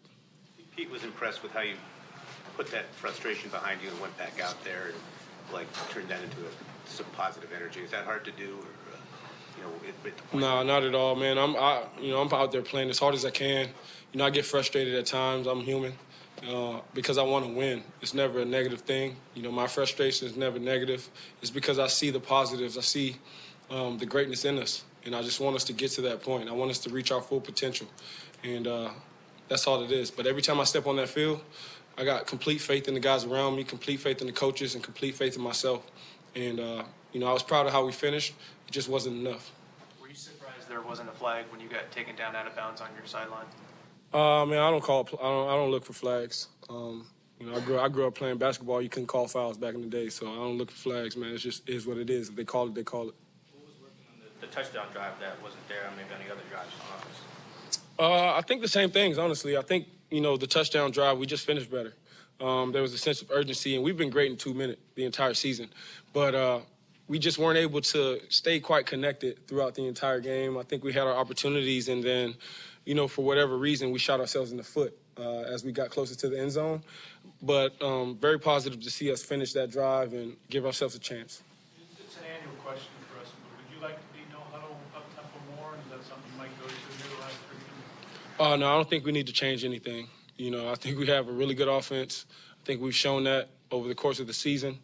Pete was impressed with how you put that frustration behind you and went back out there and like turned that into a some positive energy. Is that hard to do? Or, uh, you know, no, not at all, man. I'm, I, you know, I'm out there playing as hard as I can. You know, I get frustrated at times. I'm human. Uh, because I want to win. It's never a negative thing. You know, my frustration is never negative. It's because I see the positives. I see um, the greatness in us, and I just want us to get to that point. I want us to reach our full potential, and uh, that's all it is. But every time I step on that field, I got complete faith in the guys around me, complete faith in the coaches, and complete faith in myself. And, uh, you know, I was proud of how we finished. It just wasn't enough. Were you surprised there wasn't a flag when you got taken down out of bounds on your sideline? Uh, I mean, I don't call. I don't. I don't look for flags. Um, you know, I grew. I grew up playing basketball. You couldn't call fouls back in the day, so I don't look for flags, man. It's just is what it is. If they call it, they call it. Who was working on the, the touchdown drive that wasn't there, maybe on the other drives on offense? Uh, I think the same things. Honestly, I think you know the touchdown drive. We just finished better. Um, there was a sense of urgency, and we've been great in two minutes the entire season. But uh, we just weren't able to stay quite connected throughout the entire game. I think we had our opportunities, and then, you know, for whatever reason, we shot ourselves in the foot uh, as we got closer to the end zone. But um, very positive to see us finish that drive and give ourselves a chance. It's an annual question for us, but would you like to be no huddle up tempo more? Is that something you might go to the last three Uh, no, I don't think we need to change anything. You know, I think we have a really good offense. I think we've shown that over the course of the season.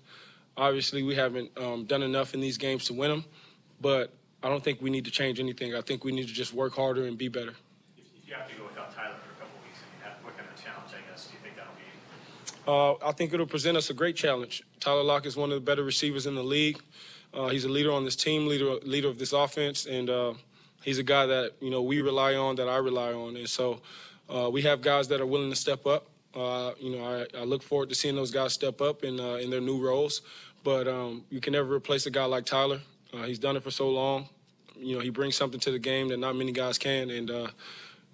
Obviously, we haven't um, done enough in these games to win them, but I don't think we need to change anything. I think we need to just work harder and be better. If you have to go without Tyler for a couple weeks, and have, what kind of challenge, I guess, do you think that'll be? Uh, I think it'll present us a great challenge. Tyler Lockett is one of the better receivers in the league. Uh, he's a leader on this team, leader leader of this offense, and uh, he's a guy that you know we rely on, that I rely on, and so uh, we have guys that are willing to step up. Uh, you know, I, I, look forward to seeing those guys step up in uh, in their new roles. But um, you can never replace a guy like Tyler. Uh, he's done it for so long. you know, he brings something to the game that not many guys can, and uh,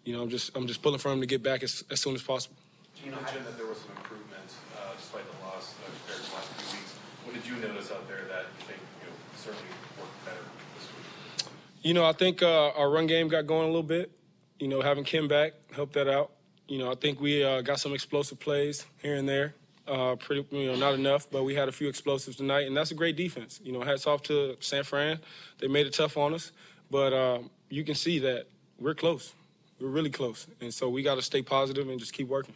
you know, I'm just I'm just pulling for him to get back as, as soon as possible. You mentioned that there was some improvement uh, despite the loss uh, compared to the last few weeks. What did you notice out there that you think you know, certainly worked better this week? You know, I think uh, our run game got going a little bit. You know, having Ken back helped that out. You know, I think we uh, got some explosive plays here and there. Uh, pretty, you know, not enough, but we had a few explosives tonight, and that's a great defense. You know, hats off to San Fran. They made it tough on us, but uh, you can see that we're close. We're really close, and so we got to stay positive and just keep working.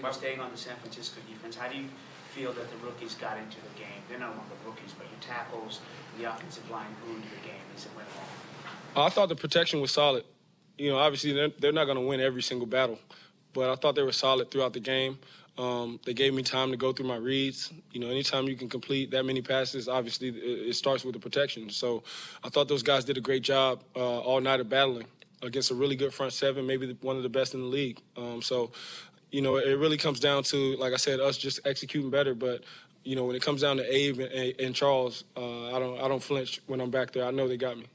By staying on the San Francisco defense, how do you feel that the rookies got into the game? They're not among the rookies, but your tackles, the offensive line grew into the game as it went along. I thought the protection was solid. You know, obviously they're, they're not going to win every single battle, but I thought they were solid throughout the game. Um, they gave me time to go through my reads. You know, anytime you can complete that many passes, obviously it, it starts with the protection. So I thought those guys did a great job uh, all night of battling against a really good front seven, maybe the, one of the best in the league. Um, so, you know, it really comes down to, like I said, us just executing better. But you know, when it comes down to Abe and, and Charles, uh, I don't I don't flinch when I'm back there. I know they got me.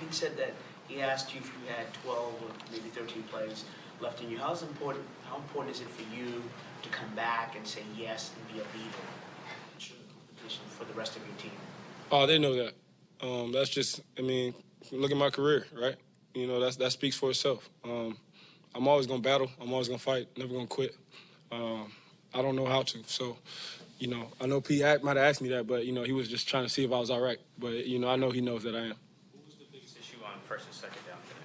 Pete said that he asked you if you had 12 or maybe 13 plays left in you. How important how important is it for you to come back and say yes and be a leader for the rest of your team? Oh, they know that. Um, that's just, I mean, look at my career, right? You know, that's that speaks for itself. Um, I'm always gonna battle. I'm always gonna fight. Never gonna quit. Um, I don't know how to. So, you know, I know Pete might have asked me that, but you know, he was just trying to see if I was all right. But you know, I know he knows that I am. What was the biggest issue on first and second down today?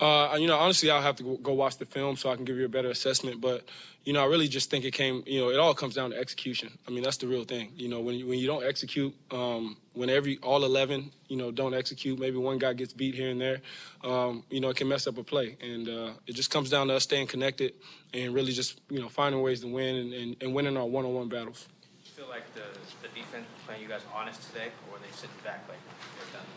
Uh, you know, honestly, I'll have to go watch the film so I can give you a better assessment. But you know, I really just think it came. You know, it all comes down to execution. I mean, that's the real thing. You know, when you, when you don't execute, um, when every all eleven, you know, don't execute, maybe one guy gets beat here and there. Um, you know, it can mess up a play, and uh, it just comes down to us staying connected and really just you know finding ways to win and, and, and winning our one-on-one battles. Do you feel like the the defense was playing you guys honest today, or were they sitting back like they're done?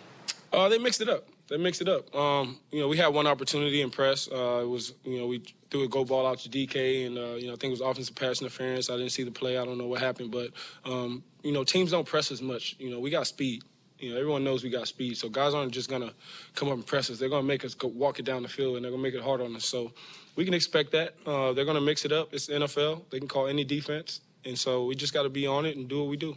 Uh, they mixed it up. They mix it up. Um, you know, we had one opportunity in press. Uh, it was, you know, we threw a go ball out to DK, and uh, you know, I think it was offensive pass interference. I didn't see the play. I don't know what happened, but um, you know, teams don't press as much. You know, we got speed. You know, everyone knows we got speed, so guys aren't just gonna come up and press us. They're gonna make us go walk it down the field, and they're gonna make it hard on us. So we can expect that. Uh, they're gonna mix it up. It's the NFL. They can call any defense, and so we just got to be on it and do what we do.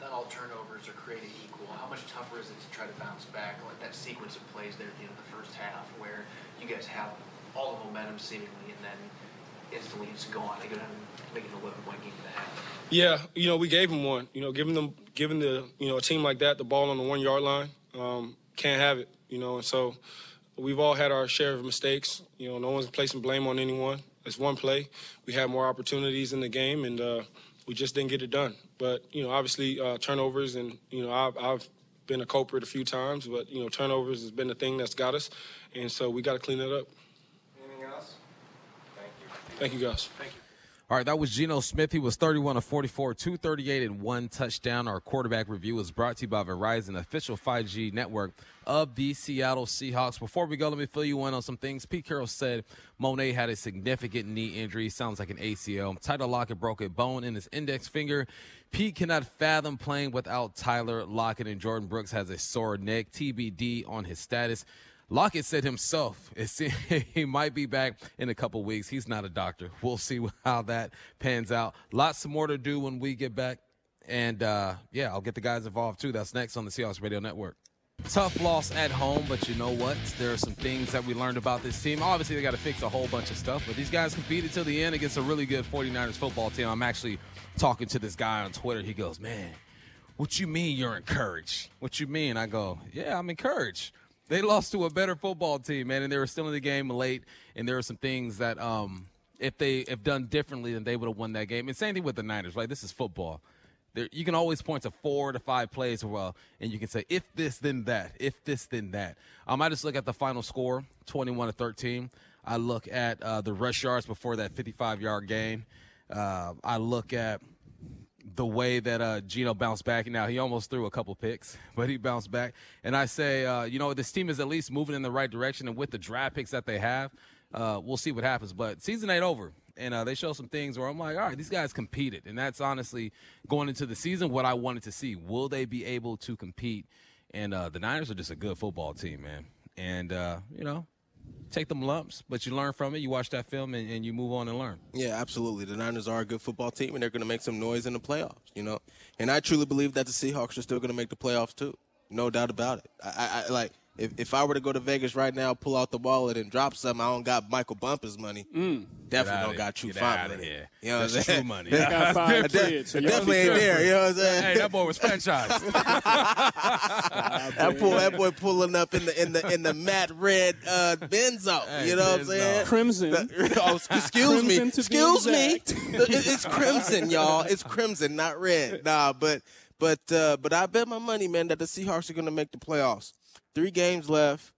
Not all turnovers are created equal. How much tougher is it to try to bounce back? Sequence of plays there at the end of the first half, where you guys have all the momentum seemingly, and then instantly it's gone. They go down it an 11 point game the half. Yeah, you know, we gave them one. You know, giving them, giving the, you know, a team like that the ball on the one yard line, um, can't have it. You know, and so we've all had our share of mistakes. You know, no one's placing blame on anyone. It's one play. We had more opportunities in the game, and uh, we just didn't get it done. But you know, obviously uh, turnovers, and you know, I've, I've been a culprit a few times, but you know, turnovers has been the thing that's got us, and so we got to clean it up. Anything else? Thank you. Thank you, guys. Thank you. All right, that was Geno Smith. He was 31 of 44, 238 and one touchdown. Our quarterback review was brought to you by Verizon, official 5G network of the Seattle Seahawks. Before we go, let me fill you in on some things. Pete Carroll said Mone had a significant knee injury. Sounds like an ACL. Tyler Lockett broke a bone in his index finger. Pete cannot fathom playing without Tyler Lockett, and Jordyn Brooks has a sore neck. TBD on his status. Lockett said himself [LAUGHS] he might be back in a couple weeks. He's not a doctor. [LAUGHS] We'll see how that pans out. Lots more to do when we get back. And uh, yeah, I'll get the guys involved too. That's next on the Seahawks Radio Network. Tough loss at home, but you know what? There are some things that we learned about this team. Obviously, they got to fix a whole bunch of stuff, but these guys competed till the end against a really good 49ers football team. I'm actually talking to this guy on Twitter. He goes, Man, what you mean you're encouraged? What you mean? I go, Yeah, I'm encouraged they lost to a better football team, man, and they were still in the game late. And there are some things that, um, if they have done differently, then they would have won that game. And same thing with the Niners, right? This is football. There, you can always point to four to five plays, well, and you can say if this, then that. If this, then that. Um, I just look at the final score, twenty-one to thirteen. I look at uh, the rush yards before that fifty-five yard gain. Uh, I look at the way that uh, Geno bounced back. Now he almost threw a couple picks, [LAUGHS] but he bounced back. And I say, uh, you know, this team is at least moving in the right direction. And with the draft picks that they have, uh, we'll see what happens. But season ain't over, and uh, they show some things where I'm like, all right, these guys competed, and that's honestly going into the season what I wanted to see. Will they be able to compete? And uh, the Niners are just a good football team, man. And uh, you know, take them lumps, but you learn from it. You watch that film and, and you move on and learn. Yeah, absolutely. The Niners are a good football team, and they're going to make some noise in the playoffs. You know, and I truly believe that the Seahawks are still going to make the playoffs too. No doubt about it. I, I, I like if, if I were to go to Vegas right now, pull out the wallet and drop something, I don't got Michael Bumpus money. Mm. Definitely don't got true Get five outta money. here. You know what I'm That's saying? true money. [LAUGHS] I got five de- kids, so definitely ain't there. You know what I'm saying? Hey, that boy was franchised. [LAUGHS] that, boy, that boy pulling up in the in the in the matte red uh, Benzo. Hey, you know what I'm saying? Crimson. The- oh, excuse me. Crimson to be Excuse me. It- it's crimson, y'all. It's crimson, not red. Nah, but but uh, but I bet my money, man, that the Seahawks are going to make the playoffs. Three games left.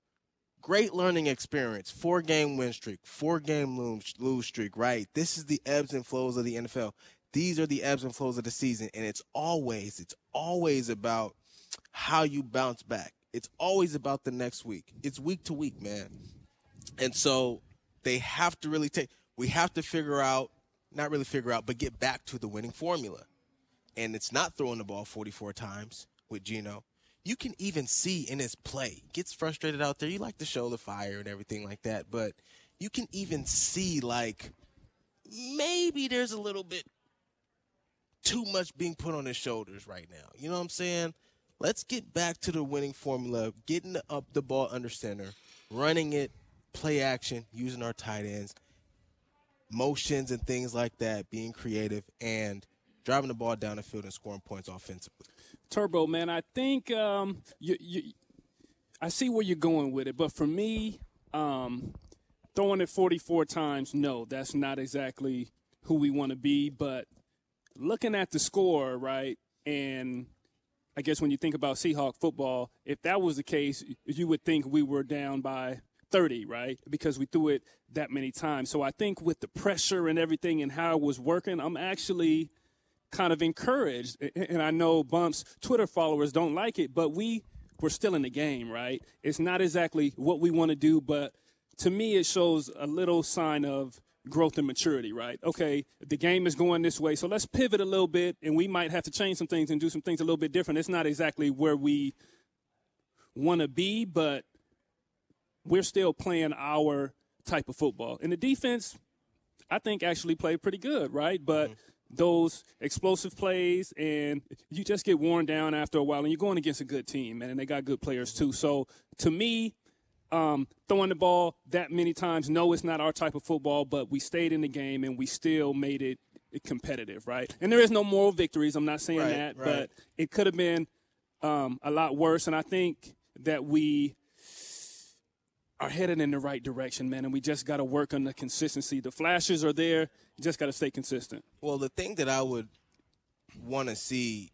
Great learning experience. Four game win streak. Four game lose, streak. Right. This is the ebbs and flows of the NFL. These are the ebbs and flows of the season, and it's always it's always about how you bounce back. It's always about the next week. It's week to week, man. And so they have to really take, we have to figure out, not really figure out, but get back to the winning formula. And it's not throwing the ball 44 times with Geno. You can even see in his play, gets frustrated out there. You like to show the fire and everything like that, but you can even see like maybe there's a little bit too much being put on his shoulders right now. You know what I'm saying? Let's get back to the winning formula, getting up the ball under center, running it, play action, using our tight ends, motions and things like that, being creative, and driving the ball down the field and scoring points offensively. Turbo, man, I think um, you, you, I see where you're going with it, but for me, um, throwing it 44 times, no, that's not exactly who we want to be. But looking at the score, right, and I guess when you think about Seahawk football, if that was the case, you would think we were down by 30, right? Because we threw it that many times. So I think with the pressure and everything and how it was working, I'm actually kind of encouraged. And I know Bump's Twitter followers don't like it, but we we're still in the game, right? It's not exactly what we want to do, but to me, it shows a little sign of growth and maturity, right? Okay, the game is going this way, so let's pivot a little bit, and we might have to change some things and do some things a little bit different. It's not exactly where we want to be, but we're still playing our type of football. And the defense, I think, actually played pretty good, right? But mm-hmm. Those explosive plays, and you just get worn down after a while, and you're going against a good team, man, and they got good players too. So to me, um, throwing the ball that many times, no, it's not our type of football, but we stayed in the game and we still made it competitive, right? And there is no moral victories. I'm not saying Right, that, right. but it could have been um, a lot worse. And I think that we are headed in the right direction, man. And we just got to work on the consistency. The flashes are there. You just got to stay consistent. Well, the thing that I would want to see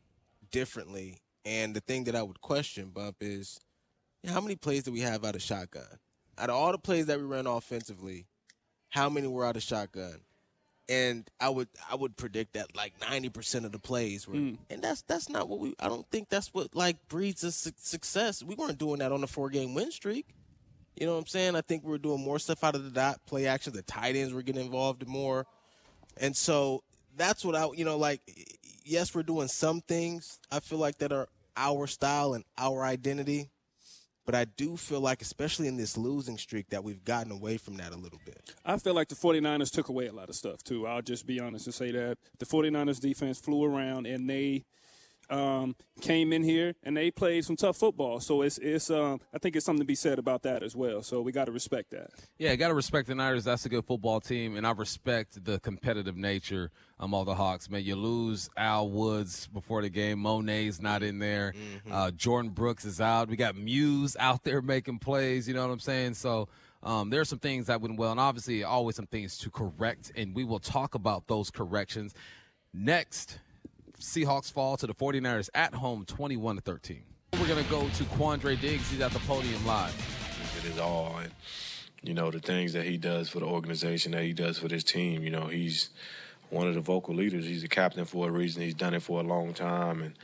differently, and the thing that I would question, Bump, is how many plays do we have out of shotgun? Out of all the plays that we ran offensively, how many were out of shotgun? And I would I would predict that like ninety percent of the plays were, Mm. and that's that's not what we. I don't think that's what like breeds us su- success. We weren't doing that on a four game win streak. You know what I'm saying? I think we were doing more stuff out of the dot play action. The tight ends were getting involved more. And so that's what I, you know, like, yes, we're doing some things I feel like that are our style and our identity. But I do feel like, especially in this losing streak, that we've gotten away from that a little bit. I feel like the 49ers took away a lot of stuff, too. I'll just be honest and say that. The 49ers defense flew around and they um, came in here and they played some tough football. So it's, it's um, I think it's something to be said about that as well. So we got to respect that. Yeah, you got to respect the Niners. That's a good football team, and I respect the competitive nature um, all the Hawks. Man, you lose Al Woods before the game. Mone's not in there. Uh, Jordyn Brooks is out. We got Muse out there making plays. You know what I'm saying? So. Um, there are some things that went well, and obviously, always some things to correct, and we will talk about those corrections next. Seahawks fall to the 49ers at home 21 to 13. We're going to go to Quandre Diggs. He's at the podium live. It is all, and you know the things that he does for the organization, that he does for this team. You know, he's one of the vocal leaders. He's a captain for a reason. He's done it for a long time, and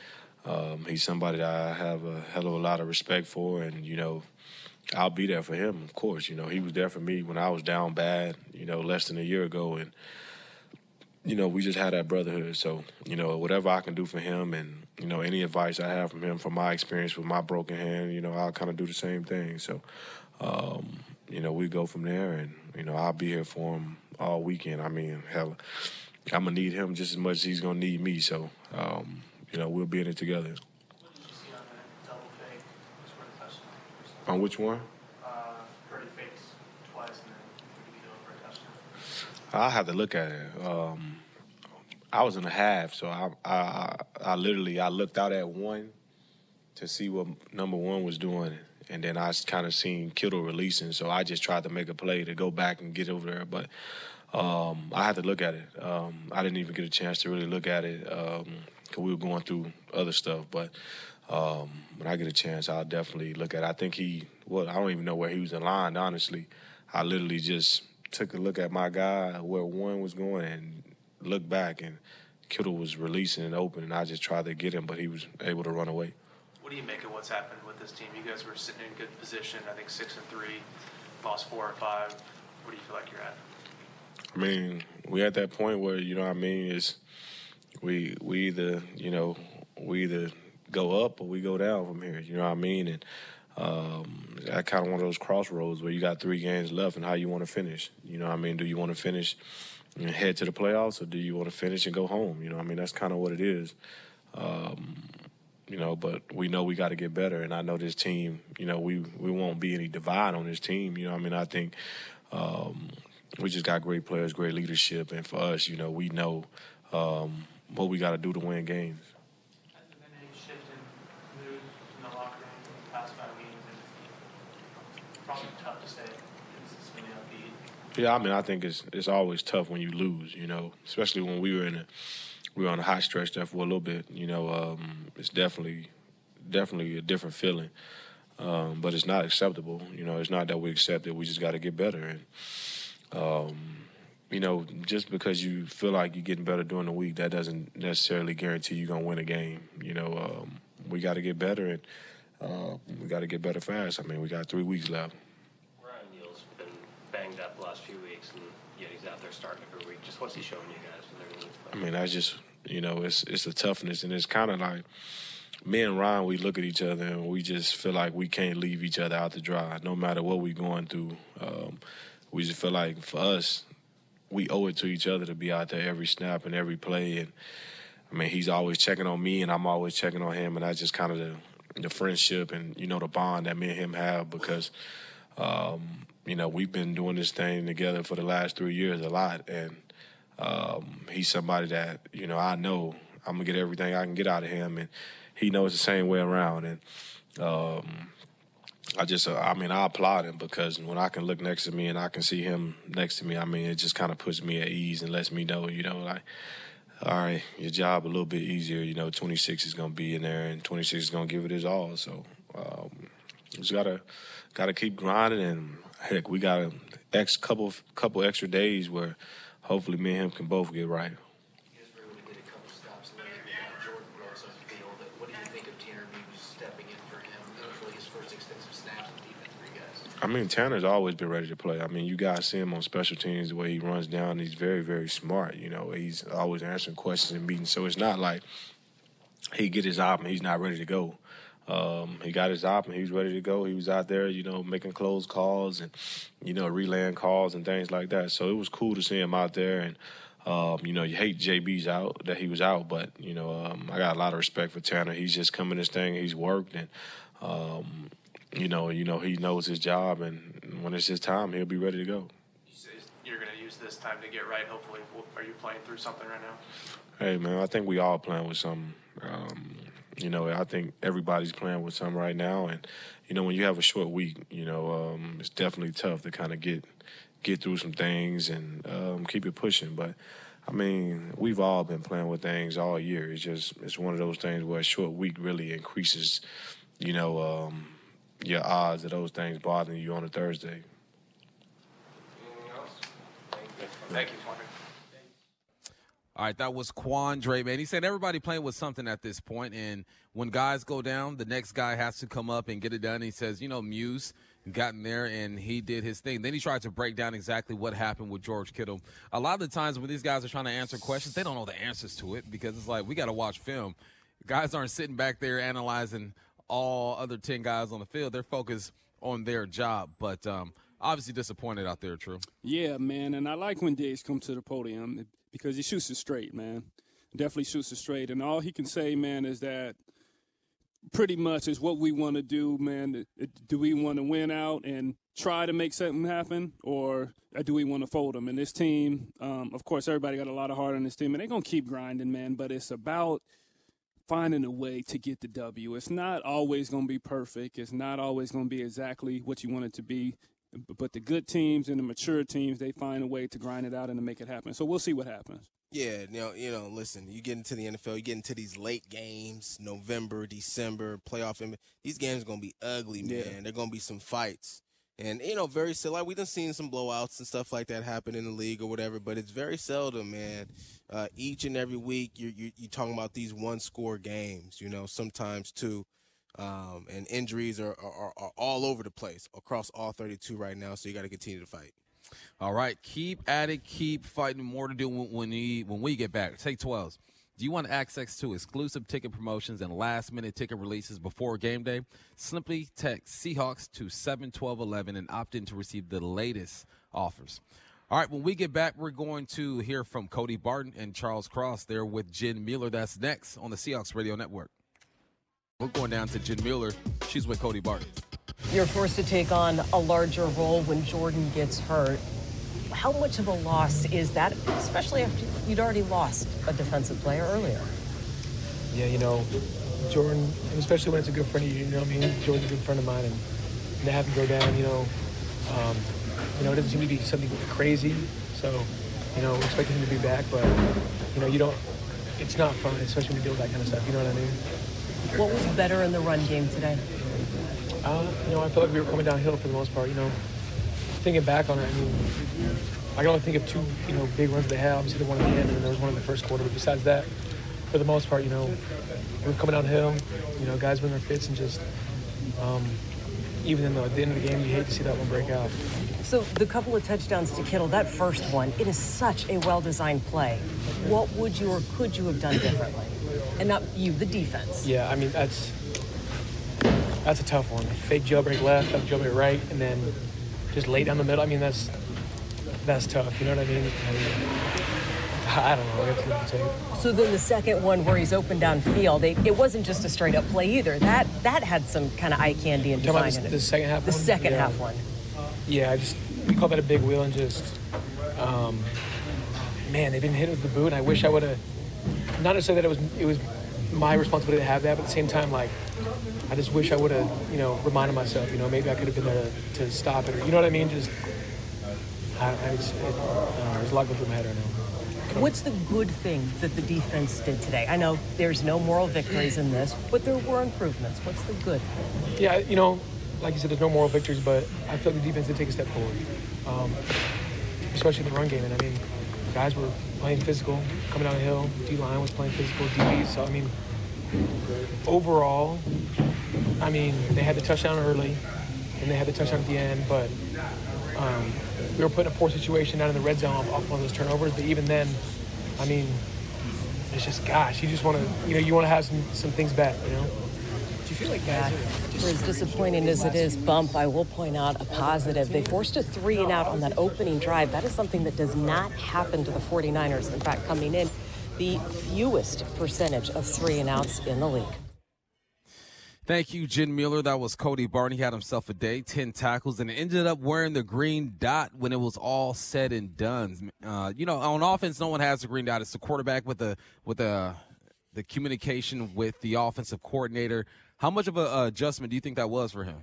um, he's somebody that I have a hell of a lot of respect for. And you know, I'll be there for him, of course. You know, he was there for me when I was down bad. You know, less than a year ago, and you know, we just had that brotherhood. So, you know, whatever I can do for him and, you know, any advice I have from him from my experience with my broken hand, you know, I'll kind of do the same thing. So, um, you know, we go from there and, you know, I'll be here for him all weekend. I mean, hell, I'm going to need him just as much as he's going to need me. So, um, you know, we'll be in it together. What did you see on that double fake for the touchdown? On which one? Uh, Purdy fakes twice and then Purdy kill for a touchdown. I'll have to look at it. Um, I was in a half, so I, I I literally I looked out at one to see what number one was doing, and then I kind of seen Kittle releasing, so I just tried to make a play to go back and get over there, but um, I had to look at it. Um, I didn't even get a chance to really look at it because we were going through other stuff, but. Um, when I get a chance, I'll definitely look at it. I think he, well, I don't even know where he was in line, honestly. I literally just took a look at my guy, where one was going, and looked back, and Kittle was releasing and open, and I just tried to get him, but he was able to run away. What do you make of what's happened with this team? You guys were sitting in good position. I think six and three, lost four or five. What do you feel like you're at? I mean, we at that point where you know what I mean is we we either you know we either go up or we go down from here. You know what I mean? And um, that kind of one of those crossroads where you got three games left and how you want to finish. You know I mean? Do you want to finish and head to the playoffs or do you want to finish and go home? You know, I mean that's kind of what it is. Um, you know, but we know we got to get better, and I know this team. You know, we we won't be any divide on this team. You know, I mean, I think um, we just got great players, great leadership, and for us, you know, we know um, what we got to do to win games. Has there been any shift in mood in the locker room in the past five games? And it's probably tough to stay consistently upbeat. Yeah, I mean, I think it's it's always tough when you lose, you know, especially when we were in a we were on a hot stretch there for a little bit. You know, um, it's definitely definitely a different feeling, um, but it's not acceptable. You know, it's not that we accept it. We just got to get better, and um, you know, just because you feel like you're getting better during the week, that doesn't necessarily guarantee you're gonna win a game. You know, um, we got to get better, and uh, we got to get better fast. I mean, we got three weeks left. Ryan Neal's been banged up the last few weeks, and yet he's out there starting every week. Just what's he showing you guys when they're going I mean, that's just you know, it's it's the toughness, and it's kind of like me and Ryan. We look at each other and we just feel like we can't leave each other out to dry, no matter what we're going through. Um, we just feel like for us, we owe it to each other to be out there every snap and every play. And I mean, he's always checking on me, and I'm always checking on him, and that's just kind of the the friendship and you know the bond that me and him have because. Um, you know, we've been doing this thing together for the last three years a lot, and um, he's somebody that you know I know I'm gonna get everything I can get out of him, and he knows the same way around. And um, I just, uh, I mean, I applaud him because when I can look next to me and I can see him next to me, I mean, it just kind of puts me at ease and lets me know, you know, like, all right, your job a little bit easier. You know, 26 is gonna be in there, and 26 is gonna give it his all. So um, just gotta gotta keep grinding, and heck, we got a ex couple couple extra days where hopefully me and him can both get right. I mean, Tanner's always been ready to play. I mean, you guys see him on special teams, the way he runs down. He's very, very smart. You know, he's always answering questions in meetings. So it's not like he get his op and he's not ready to go. Um, he got his op and he was ready to go. He was out there, you know, making close calls and, you know, relaying calls and things like that. So it was cool to see him out there. And, um, you know, you hate JB's out that he was out, but you know, um, I got a lot of respect for Tanner. He's just coming this thing. He's worked and, um, you know, you know, he knows his job, and when it's his time, he'll be ready to go. You're going to use this time to get right. Hopefully, are you playing through something right now? Hey man, I think we all playing with something. Um, you know, I think everybody's playing with something right now, and you know, when you have a short week, you know, um, it's definitely tough to kind of get get through some things and um, keep it pushing. But I mean, we've all been playing with things all year. It's just it's one of those things where a short week really increases, you know, um, your odds of those things bothering you on a Thursday. Thank you, Mark. All right, that was Quandre, man. He said everybody playing with something at this point, and when guys go down, the next guy has to come up and get it done. He says, you know, Muse got in there and he did his thing. Then he tried to break down exactly what happened with George Kittle. A lot of the times when these guys are trying to answer questions, they don't know the answers to it because it's like we got to watch film. Guys aren't sitting back there analyzing all other 10 guys on the field. They're focused on their job. But um, obviously disappointed out there, True. Yeah, man. And I like when Days come to the podium because he shoots it straight, man. Definitely shoots it straight. And all he can say, man, is that pretty much is what we want to do, man. Do we want to win out and try to make something happen, or do we want to fold them? And this team, um, of course, everybody got a lot of heart on this team, and they're going to keep grinding, man. But it's about finding a way to get the W. It's not always going to be perfect. It's not always going to be exactly what you want it to be. But the good teams and the mature teams, they find a way to grind it out and to make it happen. So we'll see what happens. Yeah, you know, you know, listen, you get into the NFL, you get into these late games, November, December, playoff. These games are going to be ugly, man. Yeah. They're going to be some fights. And, you know, very still, like, we done seen some blowouts and stuff like that happen in the league or whatever, but it's very seldom, man. Uh, each and every week, you're, you're, you're talking about these one score games, you know, sometimes two. Um, and injuries are, are, are all over the place across all 32 right now, so you got to continue to fight. All right, keep at it, keep fighting. More to do when we when we get back. Take 12s. Do you want access to exclusive ticket promotions and last minute ticket releases before game day? Simply text Seahawks to 71211 and opt in to receive the latest offers. All right, when we get back, we're going to hear from Cody Barton and Charles Cross there with Jen Mueller. That's next on the Seahawks Radio Network. We're going down to Jen Mueller. She's with Cody Barton. You're forced to take on a larger role when Jordyn gets hurt. How much of a loss is that, especially after you'd already lost a defensive player earlier? Yeah, you know, Jordyn, especially when it's a good friend of you, you know what I mean? Jordyn's a good friend of mine, and to have him go down, you know, um, you know, it doesn't seem to be something crazy. So, you know, expecting him to be back, but, you know, you don't, it's not fun, especially when you deal with that kind of stuff, you know what I mean? What was better in the run game today? Uh, you know, I felt like we were coming downhill for the most part. You know, thinking back on it, I mean, I can only think of two, you know, big runs they had. Obviously, the one at the end, and then there was one in the first quarter. But besides that, for the most part, you know, we were coming downhill. You know, guys win their fits and just, um, even in the, at the end of the game, you hate to see that one break out. So the couple of touchdowns to Kittle, that first one, it is such a well-designed play. What would you or could you have done differently? And not you, the defense. Yeah, I mean that's that's a tough one. Fake jailbreak left, fake jailbreak right, and then just lay down the middle. I mean that's that's tough. You know what I mean? I, mean, I don't know. So then the second one where he's open downfield, it, it wasn't just a straight up play either. That that had some kind of eye candy and design in it. The second half. The one? second yeah. half one. Yeah, I just we call that a big wheel and just um, man, they didn't hit with the boot. And I wish I would have not to say that it was it was my responsibility to have that, but at the same time, like I just wish I would have you know reminded myself, you know, maybe I could have been there to, to stop it, or you know what I mean? Just I, I, just, it, I know, there's a lot going through my head right now. What's the good thing that the defense did today? I know there's no moral victories in this, but there were improvements. What's the good? Yeah, you know, like you said, there's no moral victories, but I feel like the defense did take a step forward, um, especially in the run game. And I mean, guys were playing physical, coming down the hill. D line was playing physical, DBs. So I mean, overall, I mean, they had the touchdown early, and they had the touchdown at the end, but um, we were put in a poor situation down in the red zone off, off one of those turnovers. But even then, I mean, it's just gosh, you just want to, you know, you want to have some some things back, you know. Do you feel like guys For as disappointing as it is, Bump, I will point out a positive. They forced a three and out on that opening drive. That is something that does not happen to the 49ers. In fact, coming in, the fewest percentage of three and outs in the league. Thank you, Jen Mueller. That was Cody Barton. He had himself a day, 10 tackles, and ended up wearing the green dot when it was all said and done. Uh, you know, on offense, no one has the green dot. It's the quarterback with the with the the communication with the offensive coordinator. How much of an adjustment do you think that was for him?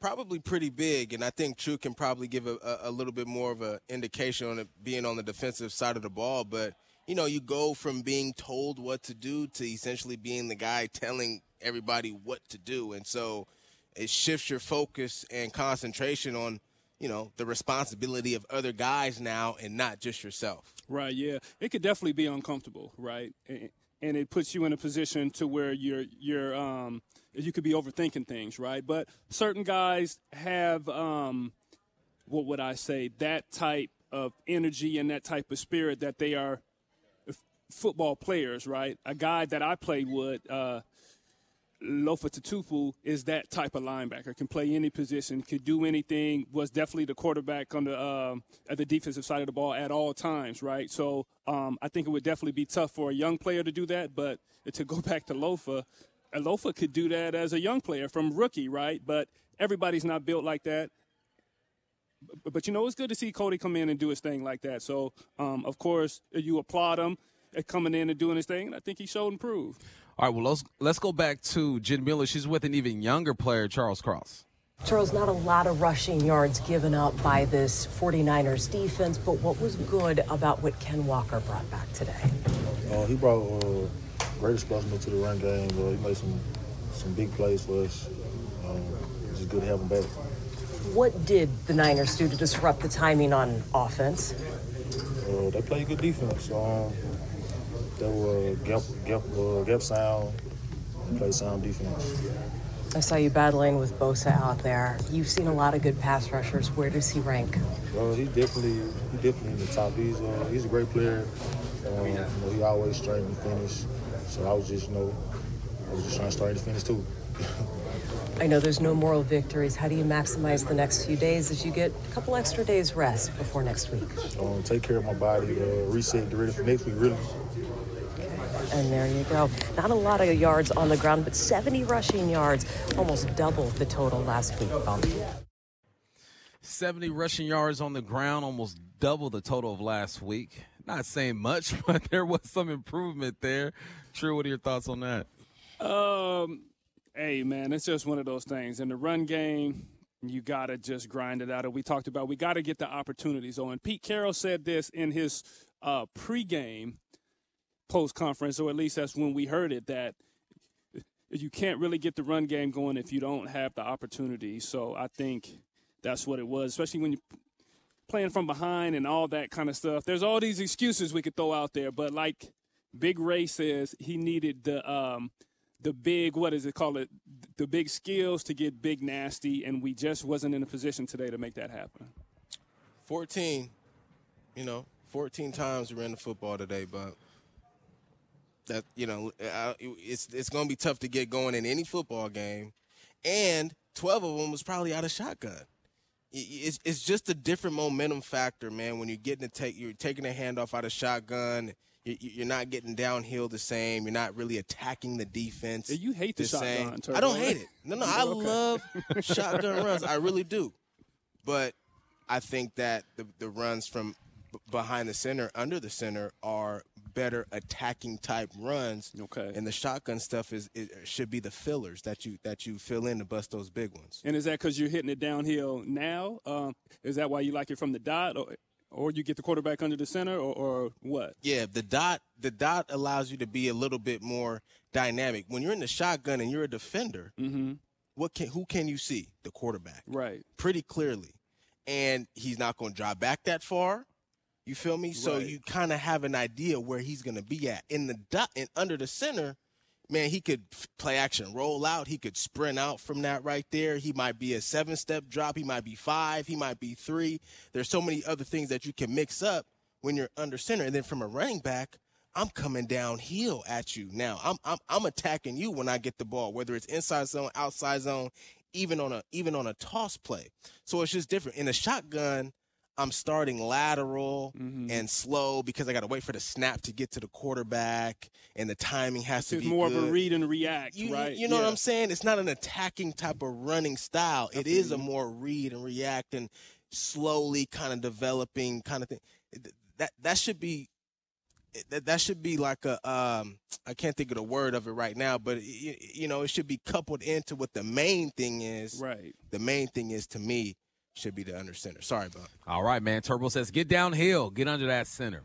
Probably pretty big, and I think True can probably give a, a, a little bit more of an indication on it being on the defensive side of the ball. But you know, you go from being told what to do to essentially being the guy telling everybody what to do. And so it shifts your focus and concentration on, you know, the responsibility of other guys now and not just yourself. Right, yeah. It could definitely be uncomfortable, right? and it puts you in a position to where you're you're um, you could be overthinking things, right? But certain guys have um, what would I say that type of energy and that type of spirit that they are f- football players, right? A guy that I played with. Uh, Lofa Tatupu is that type of linebacker. Can play any position, could do anything. Was definitely the quarterback on the uh, at the defensive side of the ball at all times, right? So um, I think it would definitely be tough for a young player to do that. But [LAUGHS] to go back to Lofa, Lofa could do that as a young player from rookie, right? But everybody's not built like that. But, but you know, it's good to see Cody come in and do his thing like that. So um, of course, you applaud him coming in and doing his thing, and I think he showed improved. All right, well, let's let's go back to Jen Mueller. She's with an even younger player, Charles Cross. Charles, not a lot of rushing yards given up by this 49ers defense, but what was good about what Ken Walker brought back today? Uh, he brought uh, great explosiveness to the run game. Uh, he made some some big plays for us. Um, it's just good to have him back. What did the Niners do to disrupt the timing on offense? Uh, they played good defense. Um, they were gap, gap, uh, gap sound, played sound defense. I saw you battling with Bosa out there. You've seen a lot of good pass rushers. Where does he rank? Well, he definitely, he definitely in the top. He's, uh, he's a great player. Um, you know, he always straight and finish. So I was just, you know, I was just trying to start and finish too. [LAUGHS] I know there's no moral victories. How do you maximize the next few days as you get a couple extra days rest before next week? Um, take care of my body, uh, reset, get ready for next week, really. And there you go. Not a lot of yards on the ground, but 70 rushing yards, almost double the total last week. Bump. 70 rushing yards on the ground, almost double the total of last week. Not saying much, [LAUGHS] but there was some improvement there. True, what are your thoughts on that? Um, hey man, it's just one of those things. In the run game, you gotta just grind it out. And we talked about we gotta get the opportunities on. Pete Carroll said this in his uh, pregame post conference, or at least that's when we heard it, that you can't really get the run game going if you don't have the opportunity. So I think that's what it was, especially when you're playing from behind and all that kind of stuff. There's all these excuses we could throw out there, but like Big Ray says, he needed the um, the big what is it called it the big skills to get big nasty, and we just wasn't in a position today to make that happen. 14, you know, 14 times we ran the football today, but that you know it's it's going to be tough to get going in any football game, and 12 of them was probably out of shotgun. It's it's just a different momentum factor, man. When you're getting to take you're taking a handoff out of shotgun. You're not getting downhill the same. You're not really attacking the defense. You hate the, the shotgun. same. I don't hate it. No, no, [LAUGHS] I Okay. love [LAUGHS] shotgun runs. I really do. But I think that the, the runs from behind the center, under the center, are better attacking type runs. Okay. And the shotgun stuff is it should be the fillers that you that you fill in to bust those big ones. And is that because you're hitting it downhill now? Um, is that why you like it from the dot, or or you get the quarterback under the center, or, or what? Yeah, the dot the dot allows you to be a little bit more dynamic. When you're in the shotgun and you're a defender, mm-hmm. what can who can you see? The quarterback. Right. Pretty clearly. And he's not going to drive back that far. You feel me? So you kind of have an idea where he's going to be at. In the dot and under the center, man, he could play action, roll out. He could sprint out from that right there. He might be a seven step drop. He might be five. He might be three. There's so many other things that you can mix up when you're under center. And then from a running back, I'm coming downhill at you. Now I'm I'm I'm attacking you when I get the ball, whether it's inside zone, outside zone, even on a even on a toss play. So it's just different. In a shotgun, I'm starting lateral Mm-hmm. and slow because I got to wait for the snap to get to the quarterback, and the timing has to It's be more of a read and react, You, right? you know what I'm saying? It's not an attacking type of running style. It is a more read and react and slowly kind of developing kind of thing. That that should be that, that should be like a um I can't think of the word of it right now, but you, you know it should be coupled into what the main thing is. Right. The main thing is to me should be the under center. Sorry about. All right, man. Turbo says, get downhill, get under that center.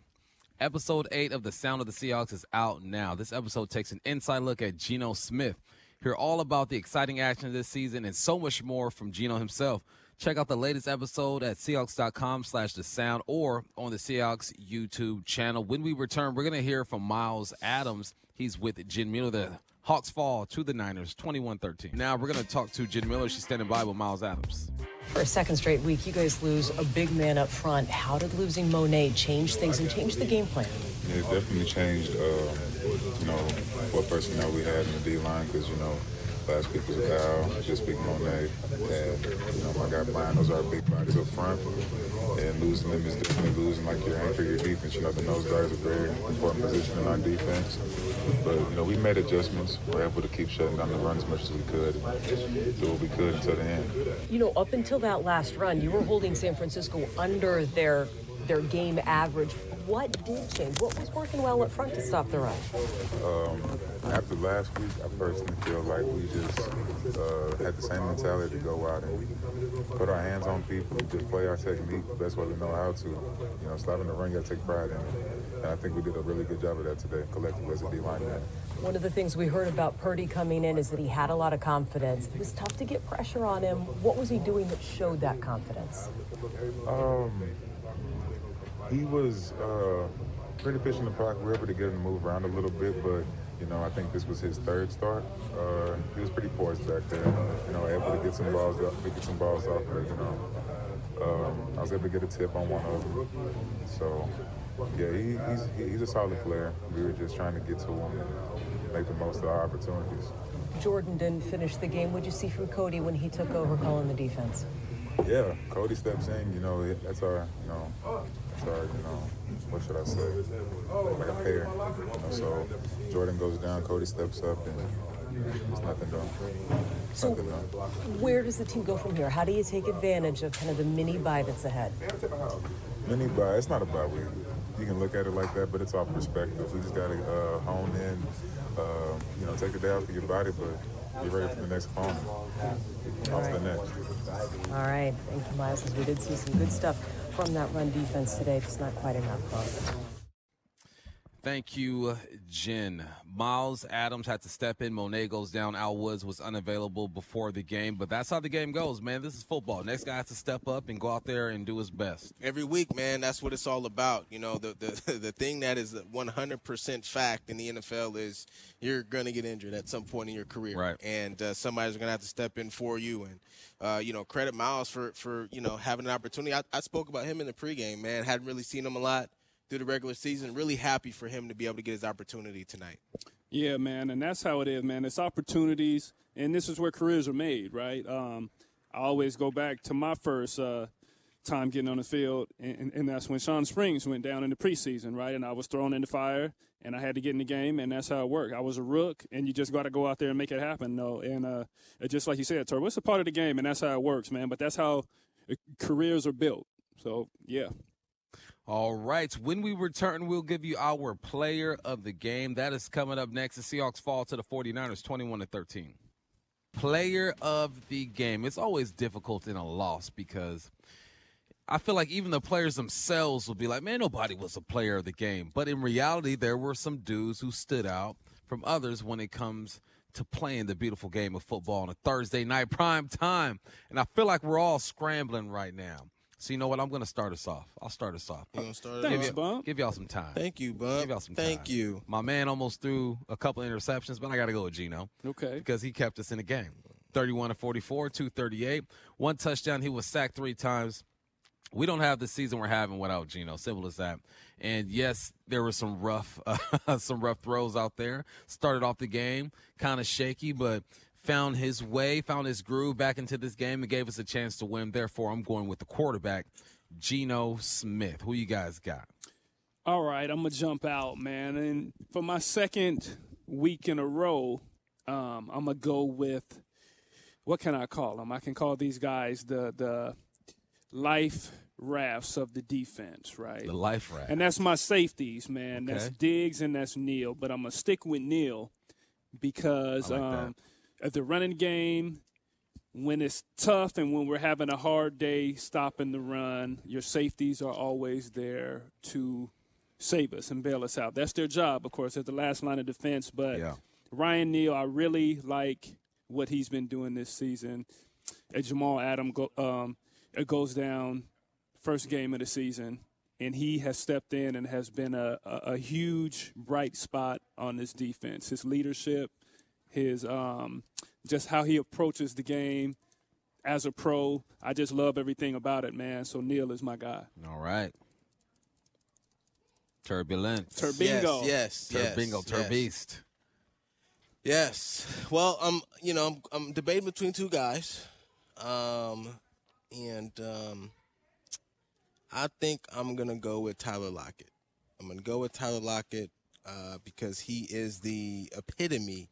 Episode 8 of The Sound of the Seahawks is out now. This episode takes an inside look at Geno Smith. Hear all about the exciting action of this season and so much more from Geno himself. Check out the latest episode at Seahawks.com slash the sound or on the Seahawks YouTube channel. When we return, we're going to hear from Myles Adams. He's with Jen Mueller. The Hawks fall to the Niners 21 13. Now we're going to talk to Jen Mueller. She's standing by with Myles Adams. For a second straight week, you guys lose a big man up front. How did losing Mone change things and change the game plan? It definitely changed, um, you know, what personnel we had in the D line because, you know, last week was Kyle, this week Mone, and, you know, my guy Brian, those are big bodies up front. And losing them is losing, like, your anchor, your defense. You know, the nose guards are very important position in our defense. But, you know, we made adjustments. We're able to keep shutting down the run as much as we could, do what we could until the end. You know, up until that last run, you were holding San Francisco under their their game average. What did change? What was working well up front to stop the run? Um, after last week, I personally feel like we just uh, had the same mentality to go out and put our hands on people, just play our technique the best way we know how to. You know, stopping the run, you got to take pride in it. And I think we did a really good job of that today, collectively as a D-line man. One of the things we heard about Purdy coming in is that he had a lot of confidence. It was tough to get pressure on him. What was he doing that showed that confidence? Um, he was uh, pretty in the pocket. We were able to get him to move around a little bit, but you know, I think this was his third start. Uh, he was pretty poised back there. You know, able to get some balls up, get some balls off. But, you know, um, I was able to get a tip on one of them. So, yeah, he, he's he's a solid player. We were just trying to get to him and make the most of our opportunities. Jordyn didn't finish the game. What'd you see from Cody when he took over calling the defense? Yeah, Cody steps in. You know, that's our, you know, our, you know, what should I say? Like a pair. So Jordyn goes down, Cody steps up, and there's nothing done. So, Nothing done. where does the team go from here? How do you take advantage of kind of the mini bye that's ahead? Mini buy, it's not about we. You can look at it like that, but it's all perspective. We just got to uh, hone in, uh, you know, take a day off for your body, but get ready for the next to the next. All right. Thank you, Myles. We did see some good stuff from that run defense today, just not quite enough. Bob. Thank you, Jen. Myles Adams had to step in. Mone goes down. Al Woods was unavailable before the game, but that's how the game goes, man. This is football. Next guy has to step up and go out there and do his best. every week, man. That's what it's all about. You know, the the [LAUGHS] the thing that is 100% fact in the NFL is you're going to get injured at some point in your career, Right. And uh, somebody's going to have to step in for you. And uh, you know, credit Myles for for you know having an opportunity. I, I spoke about him in the pregame, man. Hadn't really seen him a lot through the regular season. Really happy for him to be able to get his opportunity tonight. Yeah, man, and that's how it is, man. It's opportunities, and this is where careers are made, right? Um, I always go back to my first uh, time getting on the field, and, and that's when Sean Springs went down in the preseason, right? And I was thrown in the fire, and I had to get in the game, and that's how it worked. I was a rook, and you just got to go out there and make it happen, though. And uh, just like you said, Turbo, it's a part of the game, and that's how it works, man. But that's how uh, careers are built. So, yeah. All right. When we return, we'll give you our player of the game. That is coming up next. The Seahawks fall to the 49ers 21 to 13. Player of the game. It's always difficult in a loss because I feel like even the players themselves will be like, man, nobody was a player of the game. But in reality, there were some dudes who stood out from others when it comes to playing the beautiful game of football on a Thursday night [LAUGHS] prime time. And I feel like we're all scrambling right now. So you know what? I'm going to start us off. I'll start us off. You gonna start us give, off? you- Bump? give y'all some time. Thank you, Bump. Give y'all some Thank time. you. My man almost threw a couple interceptions, but I got to go with Geno. Okay. Because he kept us in the game. 31 to 44, 238. One touchdown. He was sacked three times. We don't have the season we're having without Geno. Simple as that. And yes, there were some rough, [LAUGHS] uh, some rough throws out there. Started off the game kind of shaky, but found his way, found his groove back into this game, and gave us a chance to win. Therefore, I'm going with the quarterback, Geno Smith. Who you guys got? All right, I'm gonna jump out, man. And for my second week in a row, um, I'm gonna go with what can I call them? I can call these guys the the life rafts of the defense, right? The life raft. And that's my safeties, man. That's Diggs and that's Neal. But I'm gonna stick with Neal because like um, at the running game, when it's tough and when we're having a hard day stopping the run, your safeties are always there to save us and bail us out. That's their job, of course, as the last line of defense. But Yeah. Ryan Neal, I really like what he's been doing this season. And Jamal Adam, um, goes down first game of the season, and he has stepped in and has been a, a, a huge bright spot on this defense. His leadership, his um, just how he approaches the game as a pro. I just love everything about it, man. So Neal is my guy. All right. Turbulence. Turbingo. Yes, yes, Turbingo. yes, Turbeast. Yes. Well, I'm you know I'm, I'm debating between two guys, um, and um, I think I'm gonna go with Tyler Lockett. I'm gonna go with Tyler Lockett uh, because he is the epitome